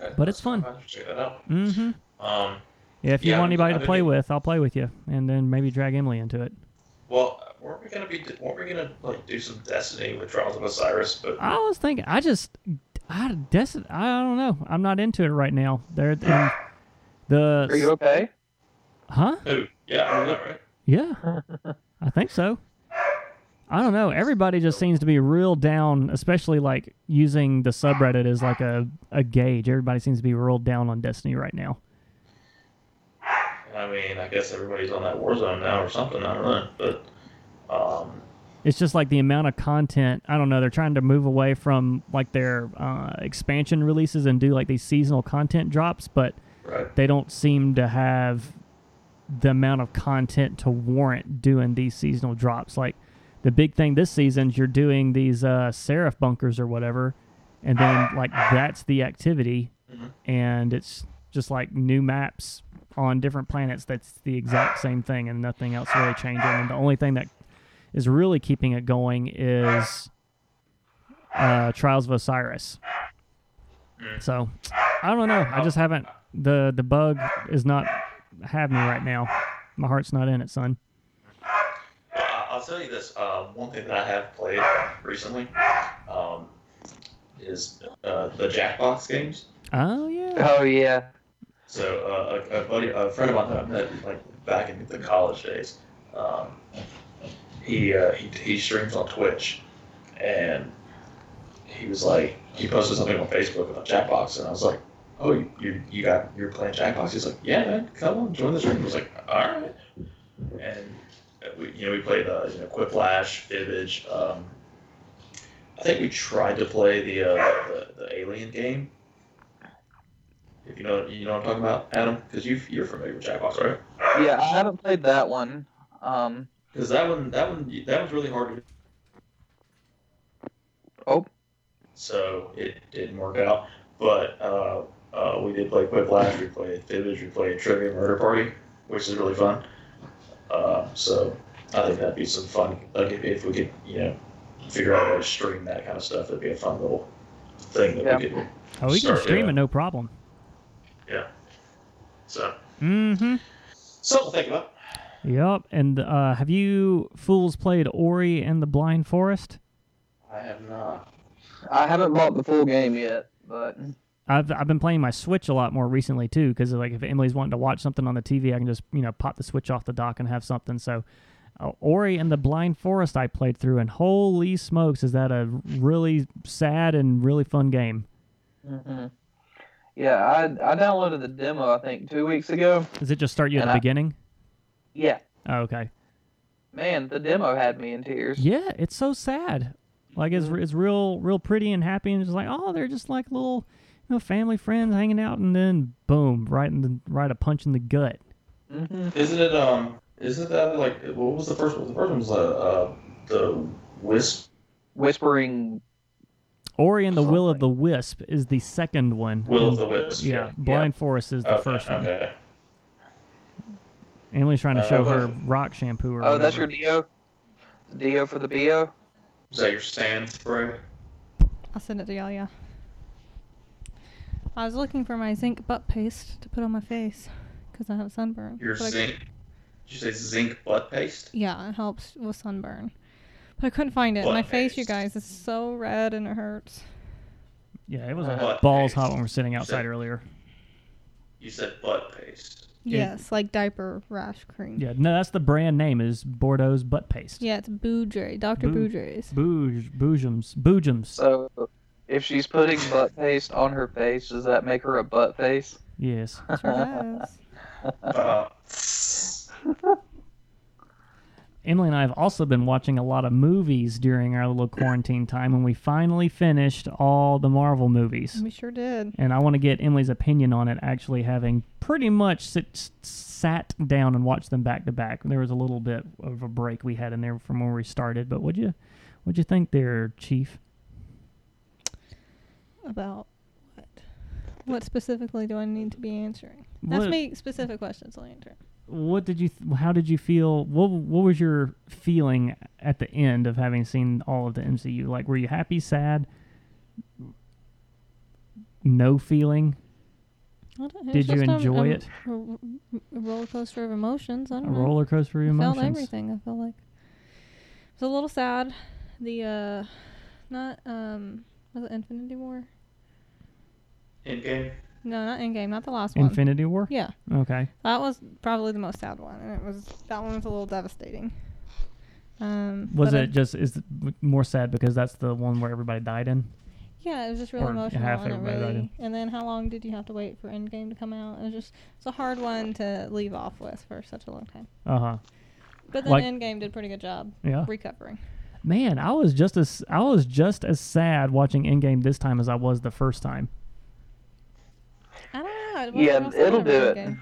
Okay. But it's fun. I'll have to check that out. hmm Um, Yeah, if you Yeah, want anybody to play didn't- with, I'll play with you, and then maybe drag Emily into it. well, weren't we gonna be? Weren't we gonna like do some Destiny with Trials of Osiris? But I was thinking, I just, I, Des- I don't know, I'm not into it right now. There, and the Are you okay? huh? Who? Yeah, I know that, right? Yeah, I think so. I don't know. Everybody just seems to be real down, especially like using the subreddit as like a, a gauge. Everybody seems to be real down on Destiny right now. I mean, I guess everybody's on that Warzone now or something. I don't know, but um, It's just like the amount of content. I don't know. They're trying to move away from like their uh, expansion releases and do like these seasonal content drops, but right. they don't seem to have the amount of content to warrant doing these seasonal drops. Like the big thing this season, is you're doing these uh, Seraph bunkers or whatever, and then like that's the activity, Mhm. and it's just like new maps on different planets. That's the exact same thing, and nothing else really changing. And the only thing that is really keeping it going is uh, Trials of Osiris. Mm. So I don't know. I just haven't. The the bug is not having me right now. My heart's not in it, son. I- I'll tell you this. Um, one thing that I have played recently um, is uh, the Jackbox games. Oh yeah. Oh yeah. So uh, a, a buddy, a friend of mine that I met like back in the college days, um, he, uh, he he streams on Twitch, and he was like he posted something on Facebook about Jackbox, and I was like, oh you you, you got you're playing Jackbox? He's like, yeah man, come on, join the stream. I was like, all right, and we you know we played uh, you know Quiplash, Fibbage. Um, I think we tried to play the uh, the, the Alien game. If you know, you know what I'm talking about, Adam, because you you're familiar with Jackbox, right? Yeah, I haven't played that one. Um, Because that one, that one, that one's really hard to. Oh. So it didn't work out, but uh, uh, we did play Quiplash, we played Fibbage, we played Trivia Murder Party, which is really fun. Uh, so I think that'd be some fun. Like if, if we could, you know, figure out a way to stream that kind of stuff, that'd be a fun little thing that Yeah. we could. Oh, we can stream yeah. it, no problem. Yeah. So Mm-hmm. something to think about. Yep. And uh, have you fools played Ori and the Blind Forest? I have not. I haven't bought the full game yet, but I've I've been playing my Switch a lot more recently too, because like if Emily's wanting to watch something on the TV, I can just you know pop the Switch off the dock and have something. So, Ori and the Blind Forest I played through, and holy smokes, is that a really sad and really fun game? hmm yeah, I I downloaded the demo I think two weeks ago. Does it just start you at the I- beginning? Yeah, Oh, okay. man, the demo had me in tears. Yeah, it's so sad. Like it's it's real real pretty and happy, and it's like oh they're just like little you know family friends hanging out, and then boom, right in the right a punch in the gut. hmm Isn't it um? Isn't that like what was the first one? The first one was uh, uh the Wisp Whispering. Ori and the Will of the Wisp is the second one. Will of the Wisp. Yeah, Blind Forest is the Okay, first one. Okay. Emily's trying to Uh, show okay. her rock shampoo or Oh, that's your whatever. Dio. Dio for the Bio. Is that your sand spray? I'll send it to y'all, yeah. I was looking for my zinc butt paste to put on my face because I have sunburn. Your But I- zinc. Did you say zinc butt paste? Yeah, it helps with sunburn. But I couldn't find it. Butt my face, you guys, is so red and it hurts. Yeah, it was Butt uh, balls paste. hot when we were sitting outside Said- earlier. You said butt paste. Yeah. Yes, like diaper rash cream. Yeah, no, that's the brand name is Boudreaux's butt paste. Yeah, it's Boudre, Dr. Bou- Boudre's. Bouge, boojums, boojums. So, if she's putting butt paste on her face, does that make her a butt face? Yes. Sure does. Emily and I have also been watching a lot of movies during our little quarantine time, and we finally finished all the Marvel movies. We sure did. And I want to get Emily's opinion on it. Actually, having pretty much sit, sat down and watched them back to back. There was a little bit of a break we had in there from where we started, but what'd you, what'd you think there, Chief? About what? What specifically do I need to be answering? Ask What- me specific questions, I'll answer. What did you th- how did you feel what what was your feeling at the end of having seen all of the MCU like were you happy sad no feeling I don't- it's Did you just a- enjoy a- it? A, a roller coaster of emotions. I don't know. roller coaster of I felt everything. I felt like it was a little sad. The uh, not um, was it Infinity War? in game. No, not Endgame. Not the last one. Infinity War Yeah, okay that was probably the most sad one, and it was that one was a little devastating. Um, was but I- it just is it more sad because that's the one where everybody died in Yeah, it was just really Or emotional, half and it everybody died really. And then how long did you have to wait for Endgame to come out? It was just it's a hard one to leave off with for such a long time. uh-huh But then Like- Endgame did a pretty good job yeah recovering. man I was just as I was just as sad watching Endgame this time as I was the first time I don't know. it Yeah, it'll do it. Endgame.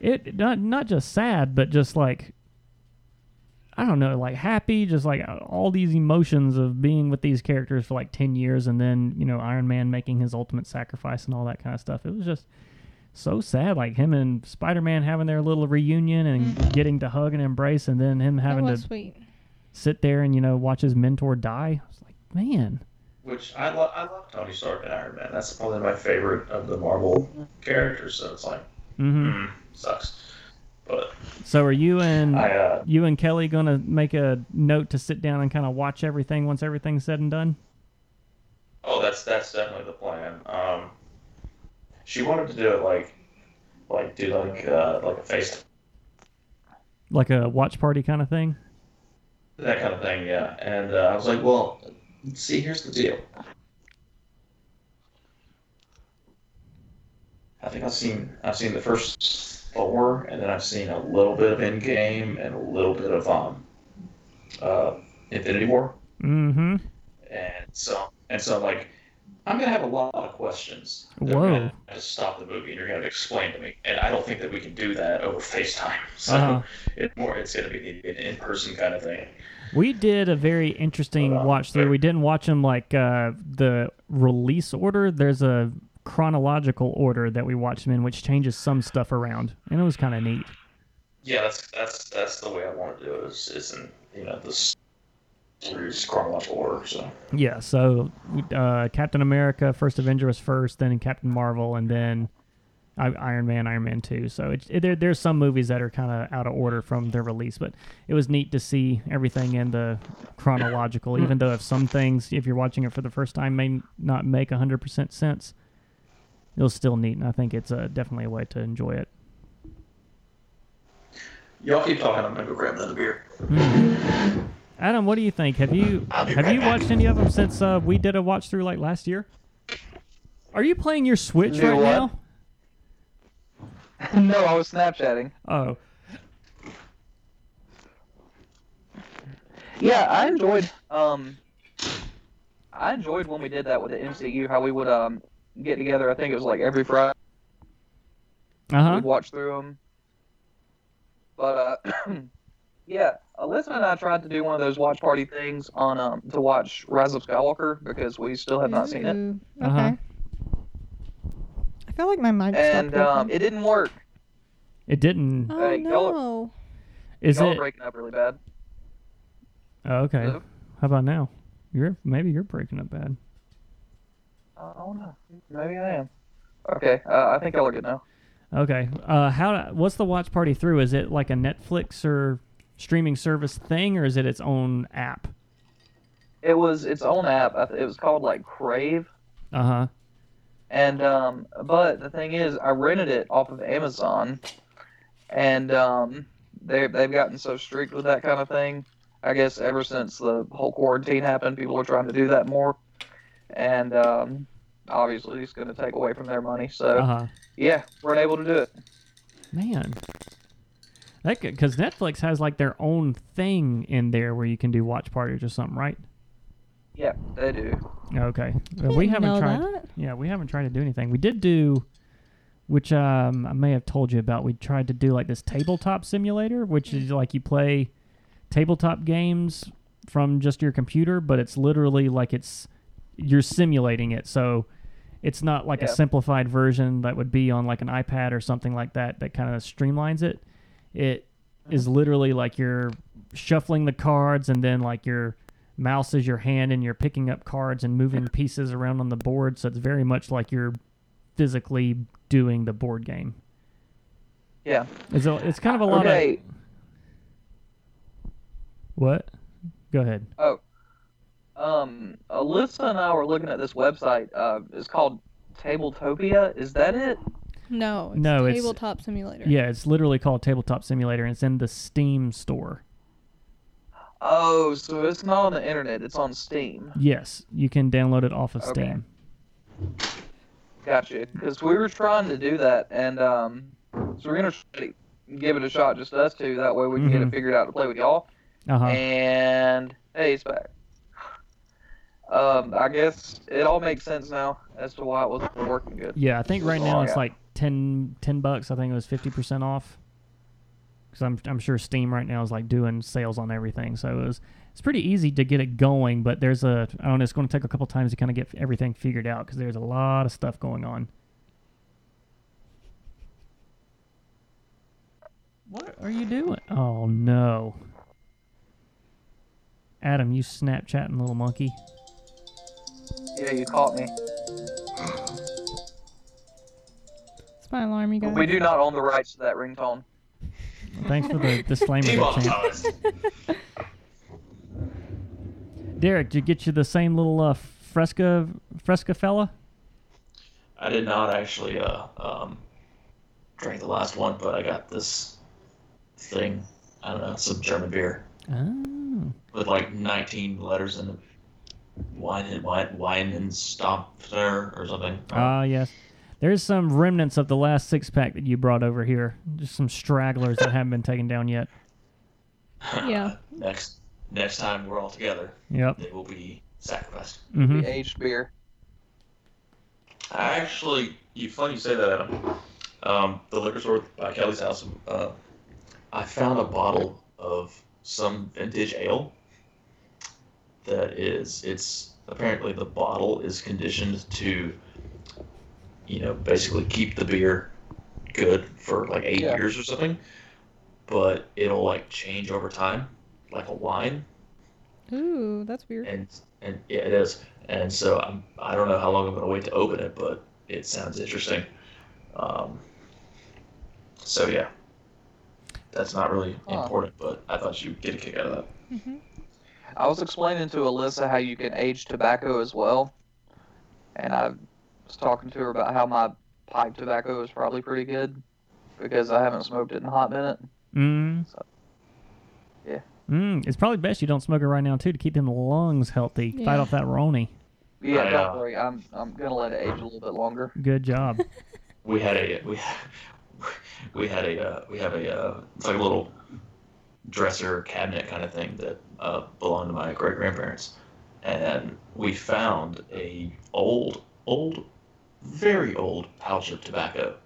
it not not just sad but just like i don't know like happy just like all these emotions of being with these characters for like 10 years and then you know iron man making his ultimate sacrifice and all that kind of stuff it was just so sad like him and spider-man having their little reunion and mm-hmm. getting to hug and embrace and then him having to sweet. sit there and you know watch his mentor die i was like man Which I love. I love Tony Stark and Iron Man. That's probably my favorite of the Marvel characters. So it's like, mm-hmm. mm, sucks. But so are you and I, uh, you and kelly gonna make a note to sit down and kind of watch everything once everything's said and done oh, that's that's definitely the plan. Um, she wanted to do it like, like do like uh, like a face like a watch party kind of thing that kind of thing. Yeah, and uh, I was like, well, see, here's the deal. I think I've seen I've seen the first four, and then I've seen a little bit of Endgame and a little bit of um, uh, Infinity War, mm-hmm and so and so like I'm gonna have a lot of questions. that Whoa. gonna to stop the movie, and you're gonna to explain to me, and I don't think that we can do that over FaceTime. So Uh-huh. it's more it's gonna be an in-person kind of thing. We did a very interesting Uh, watch through. We didn't watch them like uh, the release order. There's a chronological order that we watched them in, which changes some stuff around, and it was kind of neat. Yeah, that's that's that's the way I want to do it. Is, is in you know this series chronological order. So Yeah. So uh, Captain America, First Avenger was first, then Captain Marvel, and then Iron Man, Iron Man Two. So it, it, there, there's some movies that are kind of out of order from their release, but it was neat to see everything in the chronological. even though if some things, if you're watching it for the first time, may not make 100% sense, it was still neat, and I think it's uh, definitely a way to enjoy it. y'all keep talking. I'm gonna go grab another beer. Adam, what do you think? Have you have right you back. watched any of them since uh, we did a watch through like last year? Are you playing your Switch Do right now? no, I was Snapchatting. Oh, Yeah, I enjoyed. Um, I enjoyed when we did that with the MCU. How we would um get together. I think it was like every Friday. uh huh. We'd watch through them. But uh, yeah, Alyssa and I tried to do one of those watch party things on um to watch Rise of Skywalker because we still have not seen it, Ooh, Uh-huh. Okay. I feel like my mic and stopped um, working. it didn't work. It didn't. oh Hey, y'all- no. Is Y'all are it? breaking up really bad. Oh, okay. Hello? How about now? You're maybe you're breaking up bad. I don't know. Maybe I am. Okay, uh, I think I'll look it now. Okay. Uh, how? What's the watch party through? Is it like a Netflix or streaming service thing, or is it its own app? It was its own app. I th- It was called like Crave. Uh huh. And um, but the thing is, I rented it off of Amazon, and um, they they've gotten so strict with that kind of thing. I guess ever since the whole quarantine happened, people are trying to do that more, and um, obviously it's going to take away from their money. So Uh huh. yeah, we're unable to do it. Man. That because Netflix has like their own thing in there where you can do watch parties or something, right? Yeah, they do. Okay. Uh, I we didn't haven't know tried. that. Yeah, we haven't tried to do anything. We did do, which um, I may have told you about. We tried to do like this tabletop simulator, which is like you play tabletop games from just your computer, but it's literally like it's you're simulating it. So it's not like a simplified version that would be on like an iPad or something like that that kind of streamlines it. It is literally like you're shuffling the cards and then like your mouse is your hand and you're picking up cards and moving pieces around on the board so it's very much like you're physically doing the board game Yeah. it's, a, it's kind of a lot Okay. of what go ahead Oh. Um, Alyssa and I were looking at this website. Uh, it's called Tabletopia. Is that it? No, it's No, it's- tabletop simulator. yeah it's literally called tabletop simulator and it's in the steam store Oh, so it's not on the internet. It's on Steam. yes you can download it off of Okay. steam Gotcha. Because we were trying to do that, and um, so we're gonna give it a shot, just us two. That way we can get Mhm. it figured out to play with y'all. uh-huh And hey, it's back. Um, I guess it all makes sense now as to why it wasn't working good. yeah i think right now Oh, it's like 10, 10 bucks i think it was 50% off because I'm, I'm sure steam right now is like doing sales on everything so it was it's pretty easy to get it going but there's a i don't know it's going to take a couple times to kind of get everything figured out because there's a lot of stuff going on what are you doing oh no adam you snapchatting little monkey Yeah, you caught me. It's my alarm, you guys. We do not own the rights to that ringtone. Thanks for the disclaimer there. Derek did you get you the same little uh, fresca fresca fella I did not actually uh, um, drink the last one, but I got this thing. I don't know, some German beer oh with like 19 letters in it. Wine and wine, wine and or something. Ah, yes. There's some remnants of the last six pack that you brought over here. Just some stragglers that haven't been taken down yet. Yeah. next next time we're all together, Yep. they will be sacrificed. hmm The aged beer. I actually, you funny you say that, Adam. Um, the liquor store by Kelly's house. Uh, I found a bottle of some vintage ale. That is, it's apparently the bottle is conditioned to, you know, basically keep the beer good for like eight Yeah. years or something. But it'll like change over time, like a wine Ooh, that's weird. and and yeah, it is. And so I'm I don't know how long I'm gonna wait to open it, but it sounds interesting. Um, so yeah, that's not really Huh. important, but I thought you'd get a kick out of that. hmm I was explaining to Alyssa how you can age tobacco as well, and I was talking to her about how my pipe tobacco is probably pretty good because I haven't smoked it in a hot minute. Mm. So, yeah. Mm. It's probably best you don't smoke it right now too to keep them lungs healthy. Fight off that Roni. Yeah, I, don't uh, worry. I'm I'm gonna let it age a little bit longer. Good job. We had a we we had a uh, we have a uh, it's like a little dresser cabinet kind of thing that uh, belonged to my great grandparents, and we found a old old very old pouch of tobacco.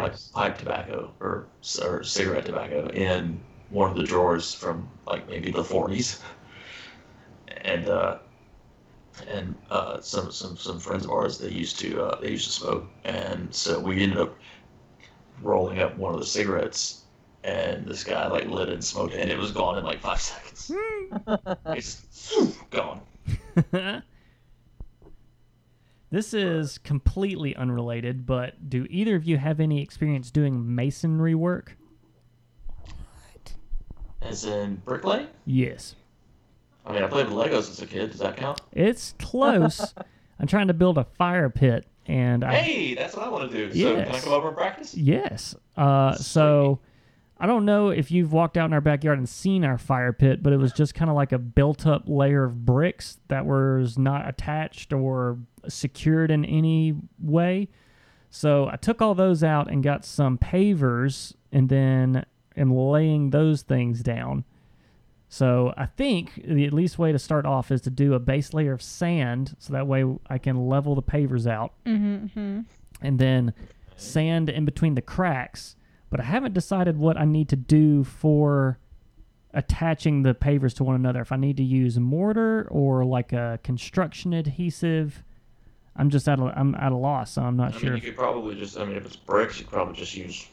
Like pipe tobacco or, or cigarette tobacco in one of the drawers from like maybe the 40s and uh and uh some some some friends of ours they used to uh they used to smoke. And so we ended up rolling up one of the cigarettes and this guy like lit and smoked it and it was gone in like five seconds. It's gone This is completely unrelated, but do either of you have any experience doing masonry work? As in bricklaying? Yes. I mean, I played with Legos as a kid. Does that count? It's close. I'm trying to build a fire pit, and I Hey, that's what I want to do. So can I Yes. come over and practice? Yes. Uh, so I don't know if you've walked out in our backyard and seen our fire pit, but it was just kind of like a built up layer of bricks that was not attached or secured in any way. So I took all those out and got some pavers and then am laying those things down. So I think the at least way to start off is to do a base layer of sand so that way I can level the pavers out Mm-hmm. and then sand in between the cracks. But I haven't decided what I need to do for attaching the pavers to one another. If I need to use mortar or like a construction adhesive, I'm just at a I'm at a loss. So I'm not I sure. mean, you could probably just, I mean, if it's bricks, you could probably just use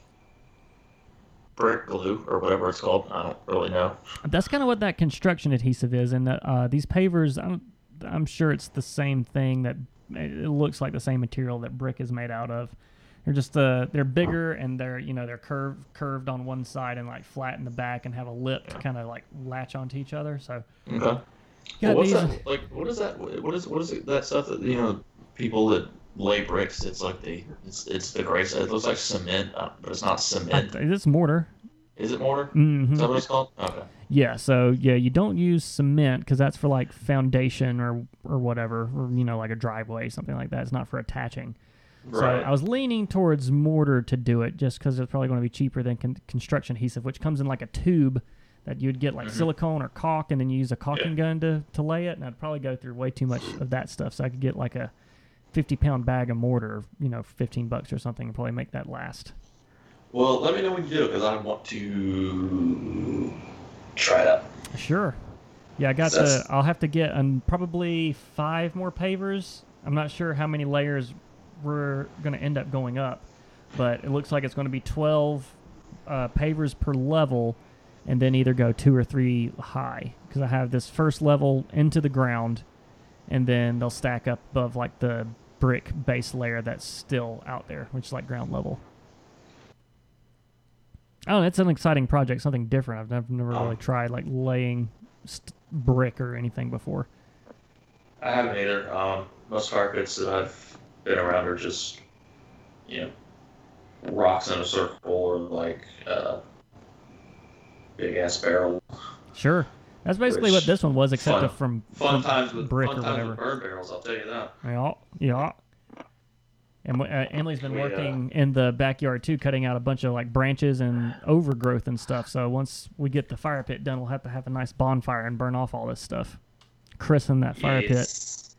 brick glue or whatever it's called. I don't really know. That's kind of what that construction adhesive is, and that uh, these pavers, I'm I'm sure it's the same thing that it looks like the same material that brick is made out of. They're just uh, they're bigger and they're you know they're curved curved on one side and like flat in the back and have a lip to kind of like latch onto each other. So Okay. Well, what's these. that? Like, what is that? What is what is it, that stuff that you know? People that lay bricks, it's like the it's it's the gray. It looks like cement, uh, but it's not I, cement. it's mortar. Is it mortar? hmm Is that what it's called? Okay. Yeah, so yeah, you don't use cement because that's for like foundation or or whatever, or you know, like a driveway, something like that. It's not for attaching. So I was leaning towards mortar to do it, just because it's probably going to be cheaper than con- construction adhesive, which comes in like a tube that you'd get like silicone or caulk, and then you use a caulking gun to to lay it. And I'd probably go through way too much of that stuff, so I could get like a fifty pound bag of mortar, you know, fifteen bucks or something, and probably make that last. Well, let me know when you do because I want to try it out. Sure. Yeah, I got That's- the. I'll have to get um, probably five more pavers. I'm not sure how many layers we're going to end up going up, but it looks like it's going to be 12 uh, pavers per level, and then either go two or three high because I have this first level into the ground, and then they'll stack up above like the brick base layer that's still out there, which is like ground level. Oh, it's an exciting project, something different. I've never, never really tried like laying st- brick or anything before. I haven't either. Um, most fire pits that I've been around are just, you know, rocks in a circle or like uh, big ass barrel. Sure, that's basically Which- what this one was, except fun- from Fun from times with brick fun or times whatever. with burn barrels. I'll tell you that. Yeah, yeah. And uh, Emily's been uh, working in the backyard too, cutting out a bunch of like branches and overgrowth and stuff. So once we get the fire pit done, we'll have to have a nice bonfire and burn off all this stuff. Christen that fire pit. yes.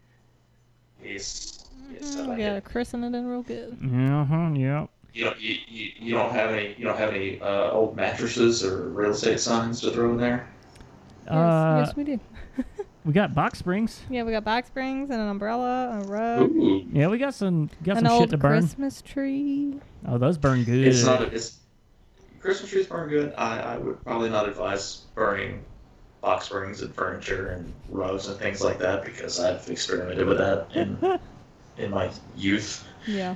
Yes. Yes. I Mm, like we it. gotta christen it in real good. Uh huh. Yeah. You don't. You, you, you don't have any. You don't have any uh, old mattresses or real estate signs to throw in there. Yes, Uh, yes, we do. we got box springs. Yeah, we got box springs and an umbrella, a rug, Ooh. Yeah, we got some got an some old shit to burn. Christmas tree. Oh, those burn good. It's not. It's Christmas trees burn good. I, I would probably not advise burning box springs and furniture and rugs and things like that because I've experimented with that in in my youth. Yeah.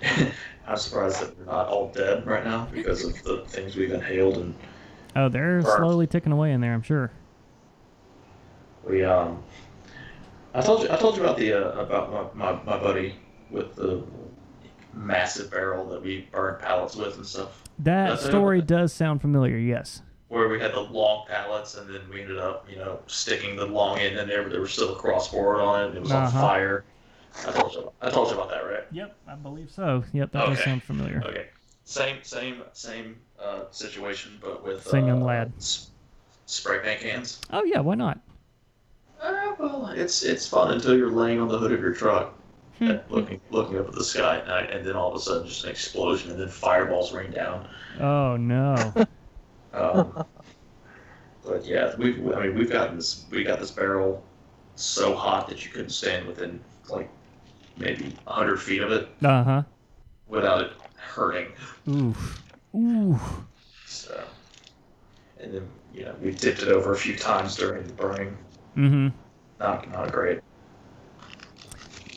I'm surprised that they're not all dead right now because of the things we've inhaled and oh, they're burn. slowly ticking away in there. I'm sure. we um. I told you. I told you about the uh, about my, my, my buddy with the massive barrel that we burned pallets with and stuff. That That's it. story does sound familiar. Yes. where we had the long pallets and then we ended up, you know, sticking the long end in there, but there was still a crossboard on it. and It was on Uh-huh. fire. I told you. I told you about that, right? Yep, I believe so. Yep, that does sound familiar. Okay. Same, same, same uh, situation, but with Singing uh, lad. s- spray paint cans. Oh yeah, why not? Uh, well, it's it's fun until you're laying on the hood of your truck, looking looking up at the sky at night, and then all of a sudden just an explosion, and then fireballs rain down. Oh no. Um, but yeah, we've I mean we've gotten this we got this barrel so hot that you couldn't stand within like maybe hundred feet of it uh huh. without it hurting. Oof. Ooh. So, and then you know we tipped it over a few times during the burning. Mm-hmm. Not not great.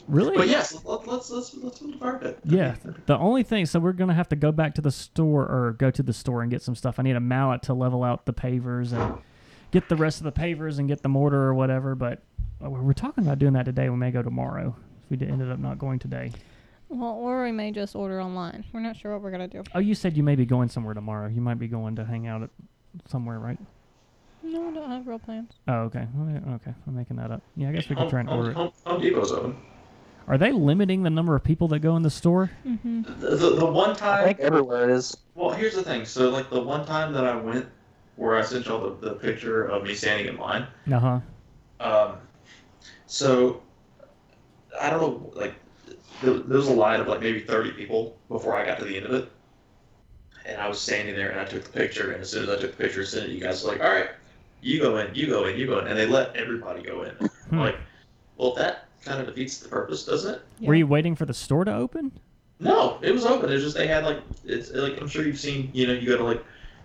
Really? But yes, let, let's let's let's build a fire pit. Yeah. The only thing, so we're gonna have to go back to the store or go to the store and get some stuff. I need a mallet to level out the pavers and get the rest of the pavers and get the mortar or whatever. But uh, we're talking about doing that today. We may go tomorrow. If we did- ended up not going today. Well, or we may just order online. We're not sure what we're gonna do. Oh, you said you may be going somewhere tomorrow. You might be going to hang out at somewhere, right? No, I don't have real plans. Oh, okay. Okay, I'm making that up. Yeah, I guess we could try and order Home. Home, Home Depot's open. Are they limiting the number of people that go in the store? Mm-hmm. The, the, the one I time think everywhere it is. Well, here's the thing. So, like the one time that I went, where I sent y'all the, the picture of me standing in line. Uh huh. Um, so I don't know. Like there, there was a line of like maybe 30 people before I got to the end of it, and I was standing there and I took the picture. And as soon as I took the picture, sent it. You guys were like, "All right, you go in, you go in, you go in," and they let everybody go in. Hmm. Like, well, that kind of defeats the purpose, doesn't it? Were you waiting for the store to open? No, it was open. It's just they had like it's like I'm sure you've seen. You know, you go to like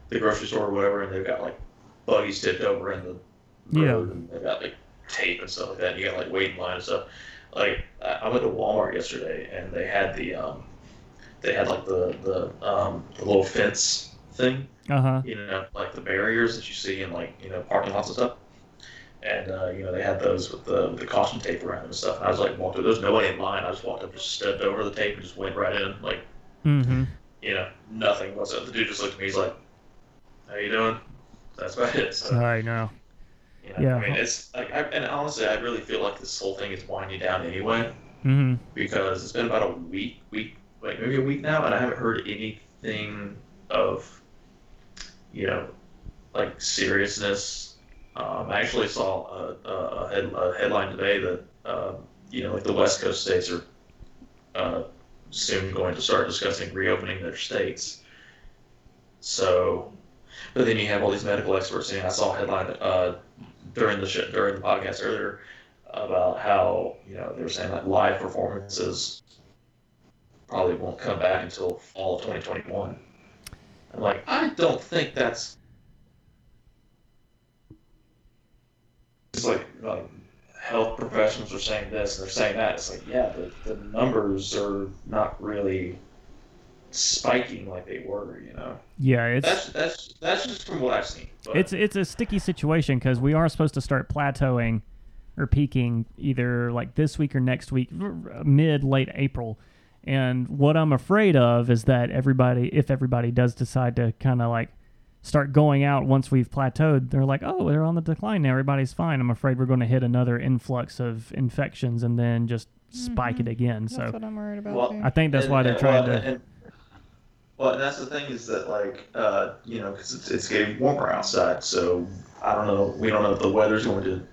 the grocery store or whatever, and they've got like buggies tipped over in the Yeah. road, and they've got like tape and stuff like that. And you got like waiting line and stuff. Like I went to Walmart yesterday, and they had the um, they had like the the um, the little fence thing. Uh huh. You know, like the barriers that you see in like you know parking lots and stuff. And uh, you know they had those with the with the caution tape around them and stuff. And I was like, walked through. There was nobody in line. I just walked up, just stepped over the tape, and just went right in. Like Mm-hmm. you know, nothing whatsoever. The dude just looked at me. He's like, "How you doing?" That's about it. So, I know. You know, yeah. I mean, it's like, I, and honestly, I really feel like this whole thing is winding down anyway Mm-hmm. because it's been about a week, week, like maybe a week now, and I haven't heard anything of, you know, like seriousness. Um, I actually saw a, a, a, head, a headline today that, uh, you know, like the West Coast states are uh, soon going to start discussing reopening their states. So, but then you have all these medical experts saying, I saw a headline uh, during the sh- during the podcast earlier about how you know they were saying that live performances probably won't come back until fall of 2021. I'm like, I don't think that's. It's like, like health professionals are saying this and they're saying that. It's like, yeah, the, the numbers are not really spiking like they were, you know. Yeah, it's That's that's that's just from what I've seen. But it's it's a sticky situation because we are supposed to start plateauing or peaking either like this week or next week, mid late April. And what I'm afraid of is that everybody, if everybody does decide to kind of like start going out once we've plateaued, they're like, oh, they're on the decline now. Everybody's fine. I'm afraid we're going to hit another influx of infections and then just spike it again. Mm-hmm. That's So what I'm worried about Well. I think that's And- why they're and- trying well, to. And, well, and that's the thing is that like uh, you know because it's, it's getting warmer outside, so I don't know. We don't know if the weather's going to,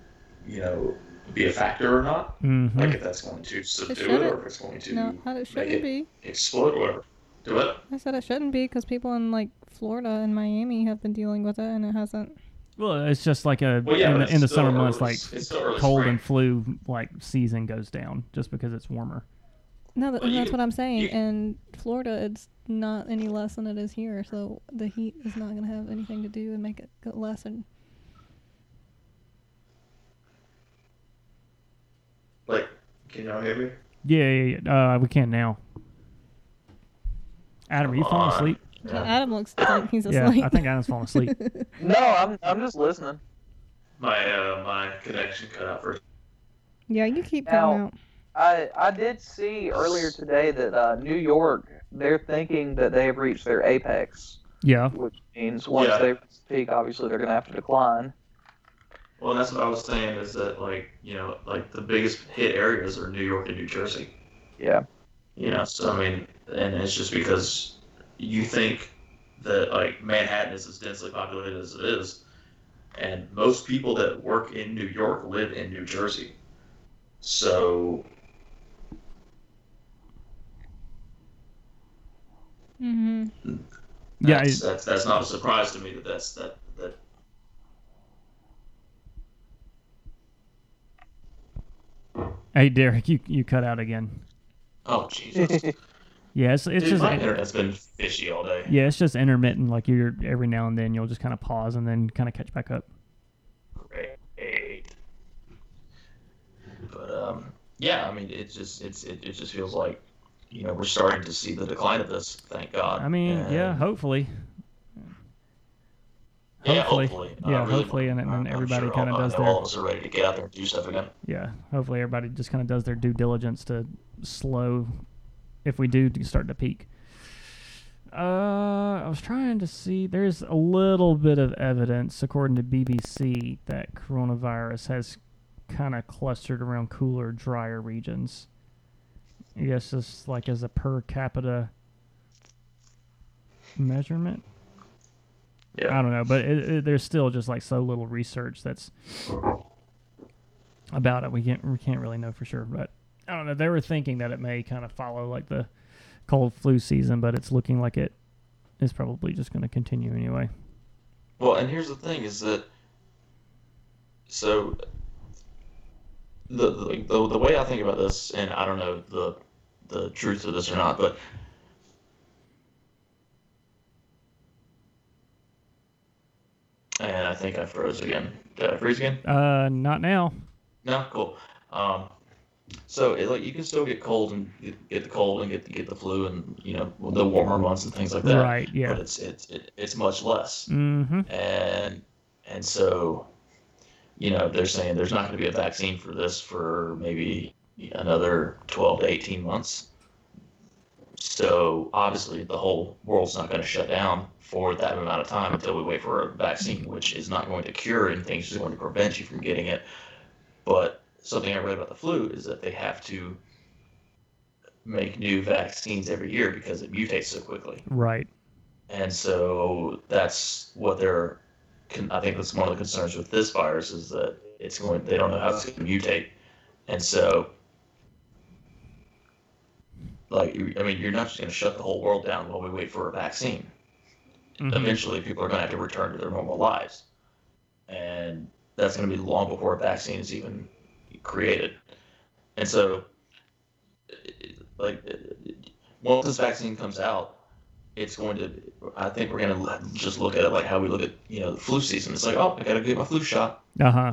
you know, be a factor or not. Mhm. Like if that's going to subdue it, shouldn't. or if it's going to no, it shouldn't it be. explode or whatever. Do it. I said it shouldn't be because people in like Florida and Miami have been dealing with it and it hasn't. Well, it's just like a Well, yeah, in, the, in the summer early- months, like it's still early cold spring. and flu like season goes down just because it's warmer. No, that, Well, that's you- what I'm saying. you- in Florida, it's not any less than it is here, so the heat is not going to have anything to do and make it go lessen. Like, can y'all hear me? Yeah, yeah, yeah. Uh, we can now. Adam, are you falling on. asleep? Yeah. Adam looks like he's asleep. Yeah. I think Adam's falling asleep. No, I'm I'm just listening. My uh, my connection cut out for. yeah, you keep Now- cutting out. I I did see earlier today that uh, New York they're thinking that they have reached their apex, Yeah, which means once Yeah. they peak, obviously they're going to have to decline. Well, that's what I was saying is that like you know like the biggest hit areas are New York and New Jersey. Yeah. You know, so I mean, and it's just because you think that like Manhattan is as densely populated as it is, and most people that work in New York live in New Jersey. So Mm-hmm. Yeah, that's, I- that's that's not a surprise to me that that's that that. Hey, Derek, you you cut out again. Oh Jesus! Yeah, it's it's Dude, just my internet's been fishy all day. yeah, it's just intermittent. Like you're every now and then you'll just kind of pause and then kind of catch back up. Great. But um, yeah, I mean, it just it's it, it just feels like you know we're starting to see the decline of this. Thank God. I mean, yeah, And- hopefully. yeah, hopefully. hopefully, Yeah, I really hopefully, and- and I'm everybody sure all- I does their- All of us are ready to get out there and do stuff again. Yeah, hopefully everybody just kind of does their due diligence to slow if we do start to peak. Uh, I was trying to see. There's a little bit of evidence, according to BBC, that coronavirus has kind of clustered around cooler, drier regions. I guess just like as a per capita measurement. Yeah. I don't know, but it, it, there's still just like so little research that's about it. We can't we can't really know for sure, but I don't know. They were thinking that it may kind of follow like the cold flu season, but it's looking like it is probably just going to continue anyway. Well, and here's the thing: is that so the, the the way I think about this, and I don't know the the truth of this or not, but and I think I froze again. Did I freeze again? Uh, not now. No, cool. Um, so it, like you can still get cold and get, get the cold and get get the flu and you know the warmer months and things like that. Right, yeah. But it's it's it, it's much less Mm-hmm. and and so you know they're saying there's not going to be a vaccine for this for maybe another 12 to 18 months so obviously the whole world's not going to shut down for that amount of time until we wait for a vaccine which is not going to cure anything it's just going to prevent you from getting it but something i read about the flu is that they have to make new vaccines every year because it mutates so quickly Right. and so that's what they're. I think that's one of the concerns with this virus is that it's going. They don't know how it's going to mutate, and so, like, I mean, you're not just going to shut the whole world down while we wait for a vaccine. Mhm. Eventually, people are going to have to return to their normal lives, and that's going to be long before a vaccine is even created. And so, like, once this vaccine comes out, it's going to. I think we're going to just look at it like how we look at you know the flu season. It's like, oh, I got to get my flu shot. Uh huh.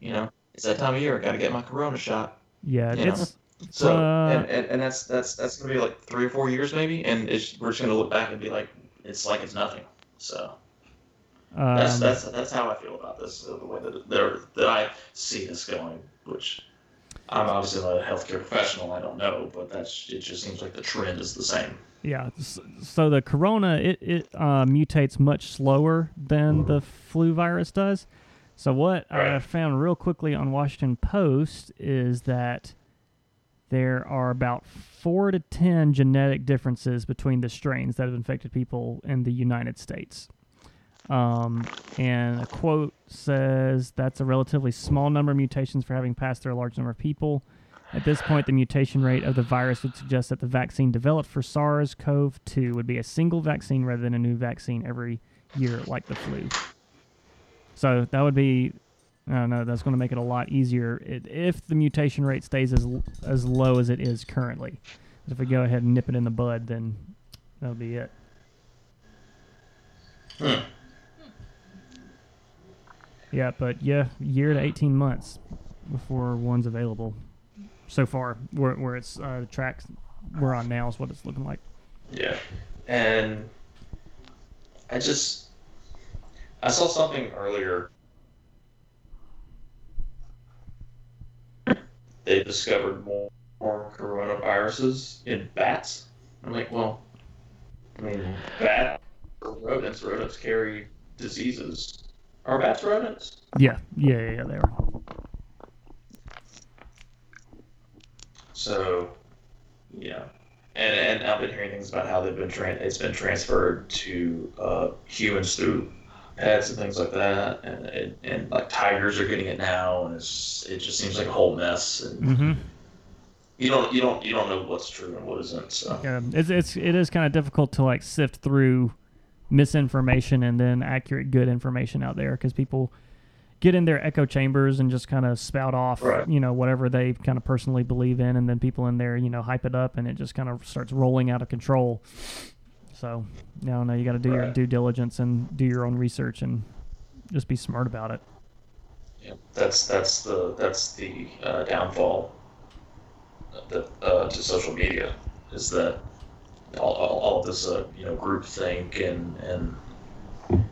You know, it's that time of year. I got to get my corona shot. Yeah. You know? It's So Uh, and, and, and that's that's that's gonna be like three or four years maybe, and it's, we're just gonna look back and be like, it's like it's nothing. So that's um, that's that's how I feel about this. The way that that I see this going, which I'm obviously not a healthcare professional. I don't know, but that's it. Just seems like the trend is the same. Yeah. So the corona it it uh, mutates much slower than the flu virus does. So what I found real quickly on Washington Post is that there are about four to ten genetic differences between the strains that have infected people in the United States. Um, and a quote says that's a relatively small number of mutations for having passed through a large number of people. At this point, the mutation rate of the virus would suggest that the vaccine developed for SARS CoV 2 would be a single vaccine rather than a new vaccine every year, like the flu. So that would be, I don't know, that's going to make it a lot easier if the mutation rate stays as, as low as it is currently. If we go ahead and nip it in the bud, then that'll be it. Hmm. Yeah, but yeah, year to 18 months before one's available. So far, where, where it's uh, the tracks we're on now is what it's looking like. Yeah, and I just I saw something earlier. They discovered more, more coronaviruses in bats. I'm like, well, I mean, bat rodents. Rodents carry diseases. Are bats rodents? Yeah, yeah, yeah, yeah they are. So, yeah, and and I've been hearing things about how they've been tran it's been transferred to uh, humans through pets and things like that, and, and and like tigers are getting it now, and it's it just seems like a whole mess, and Mm-hmm. you don't you don't you don't know what's true and what isn't. So Yeah, it's it's it is kind of difficult to like sift through misinformation and then accurate good information out there because people get in their echo chambers and just kind of spout off Right. you know whatever they kind of personally believe in and then people in there you know hype it up and it just kind of starts rolling out of control. So I don't know you got to do your due diligence and do your own research and just be smart about it. Yeah, that's that's the that's the uh, downfall the, uh, to social media is that all, all, all this uh, you know groupthink and and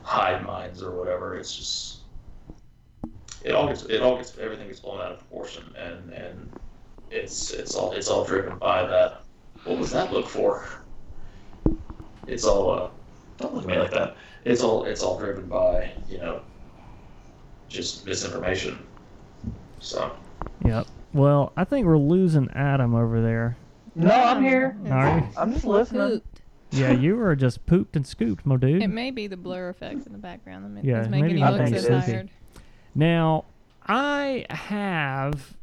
hive minds or whatever. It's just it all gets it all gets everything gets blown out of proportion and and it's it's all it's all driven by that. What was that look for? It's all uh, don't look at me like that. It's all it's all driven by you know just misinformation. So Yep. Well, I think we're losing Adam over there. No, I'm here. Are you? I'm just listening. Pooped. Yeah, you were just pooped and scooped, my dude. It may be the blur effect in the background that Yeah, is making maybe you I look think so it is. tired. Now, I have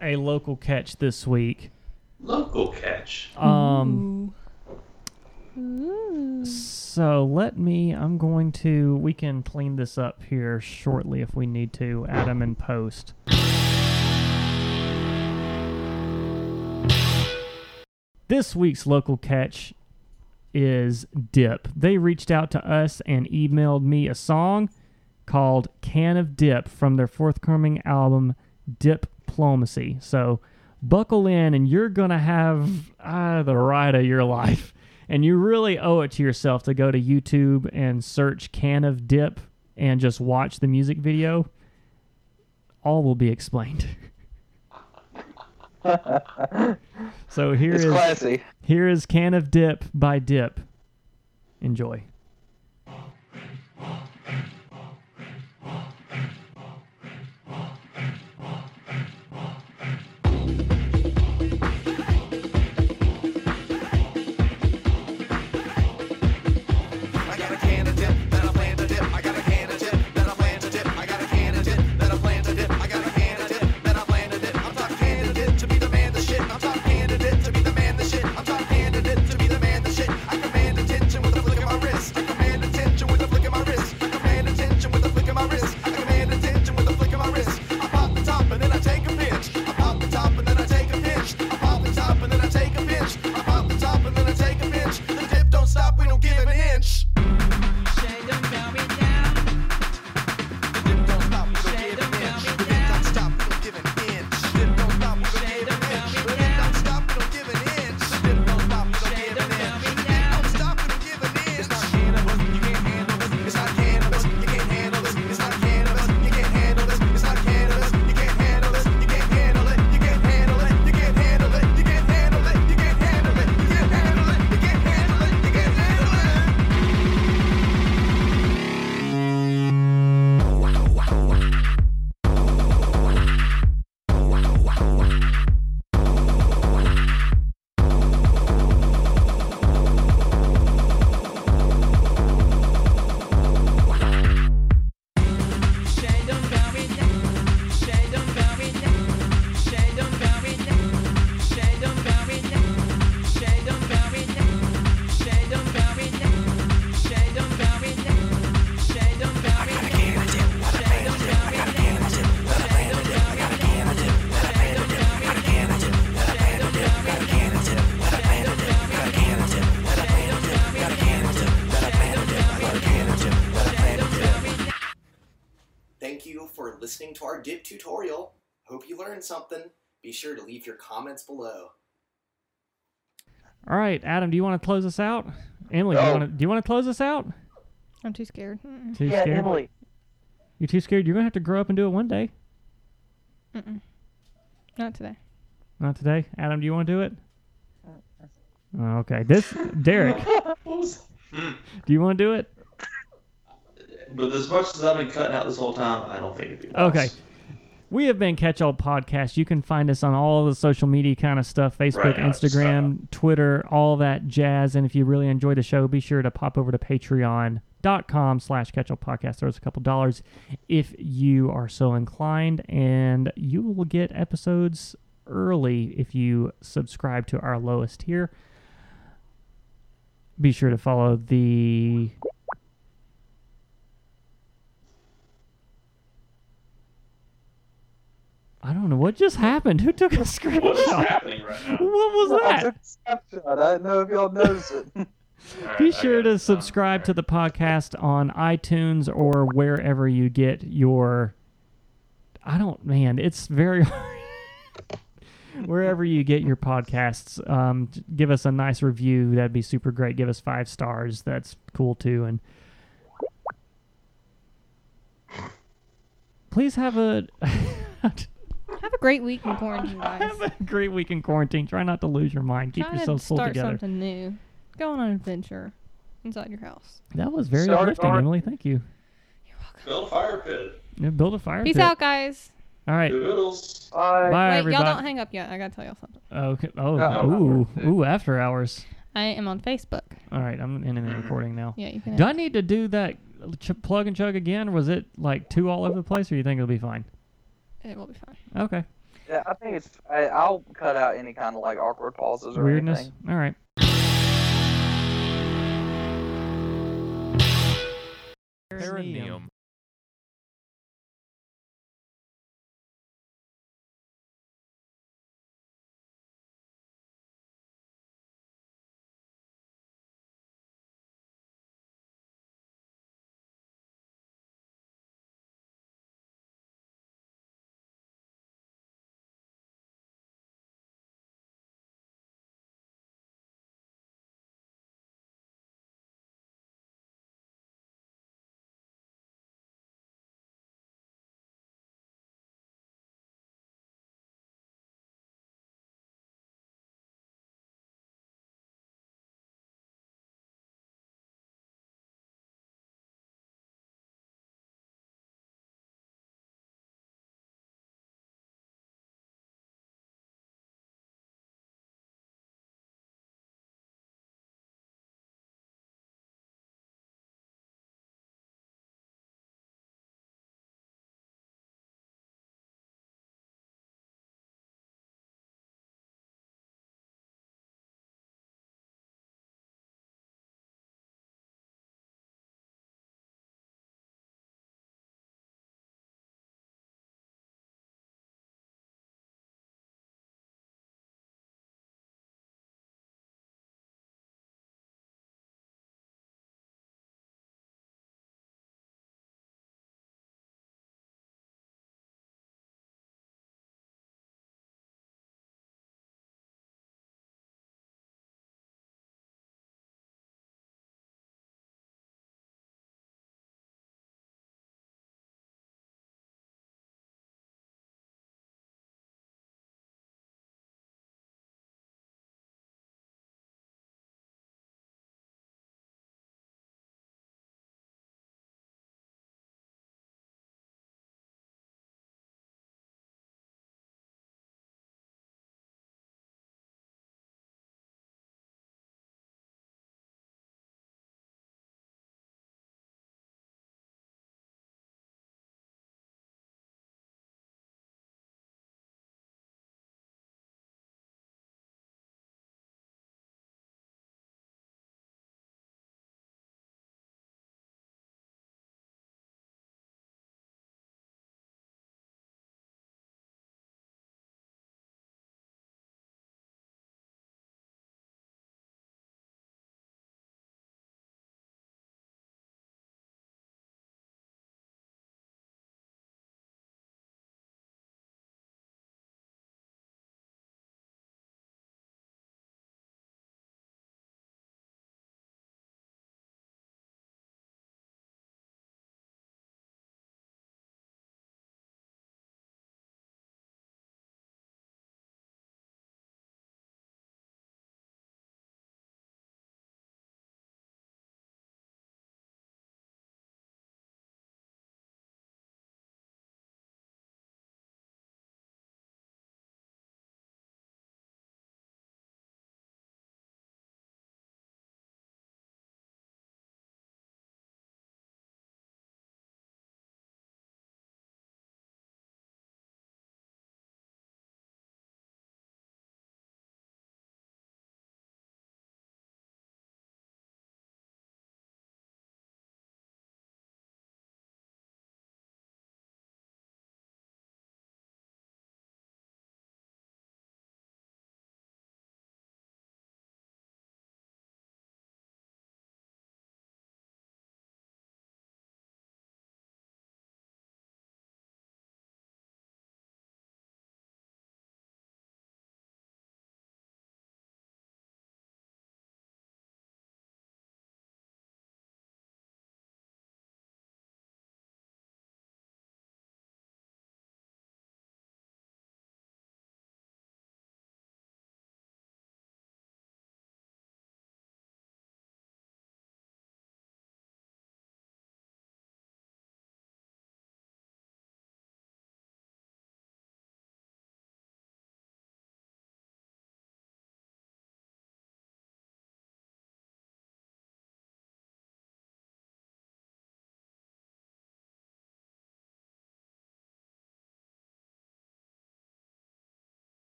a local catch this week. local catch. Um, Ooh. Ooh. so let me. I'm going to. We can clean this up here shortly if we need to. Adam and post. This week's local catch is Dip. They reached out to us and emailed me a song called Can of Dip from their forthcoming album Diplomacy. So buckle in and you're going to have uh, the ride of your life. And you really owe it to yourself to go to YouTube and search Can of Dip and just watch the music video. All will be explained. so here It's is classy. here is Can of Dip by Dip. Enjoy. Learned something. Be sure to leave your comments below. All right, Adam, do you want to close us out? Emily, do you want to do you want to close us out? I'm too scared. Mm-mm. Too Yeah, scared? Emily. You're too scared? You're gonna have to grow up and do it one day. Mm-mm. Not today. Not today. Adam, do you want to do it? Uh, oh, okay. This Derek, What was? Do you want to do it? But as much as I've been cutting out this whole time, I don't think it'd be wise. Okay. We have been Catch All Podcast. You can find us on all the social media kind of stuff Facebook, Right Instagram, Twitter, all that jazz. And if you really enjoy the show, be sure to pop over to patreon.com slash Catch All Podcast. Throw us a couple dollars if you are so inclined. And you will get episodes early if you subscribe to our lowest tier. Be sure to follow the I don't know what just happened. Who took a What's screenshot? happening right now? What was I that? took a snapshot. I didn't know if y'all noticed it. Alright, Be sure to it. subscribe to the podcast on iTunes or wherever you get your. I don't, man, it's very hard. wherever you get your podcasts. Um, give us a nice review. That'd be super great. Give us five stars. That's cool too. And please have a Have a great week in quarantine, guys. have a great week in quarantine. Try not to lose your mind. Keep Try to yourself full start together. something new. Go on an adventure inside your house. That was very Start uplifting, art. Emily. Thank you. You're welcome. Build a fire pit. Yeah, build a fire. Pit. Peace pit. out, guys. All right. Doodles. Bye. Bye, Wait, everybody. y'all don't hang up yet. I gotta tell y'all something. Oh, okay. Oh, Oh. ooh, ooh, after hours. I am on Facebook. All right, I'm ending the recording now. Yeah, you can. Do I need to do that ch- plug and chug again? Or was it like two all over the place, or you think it'll be fine? It will be fine. Okay. Yeah, I think it's. I, I'll cut out any kind of like awkward pauses or Weirdness. anything. All right. Perineum.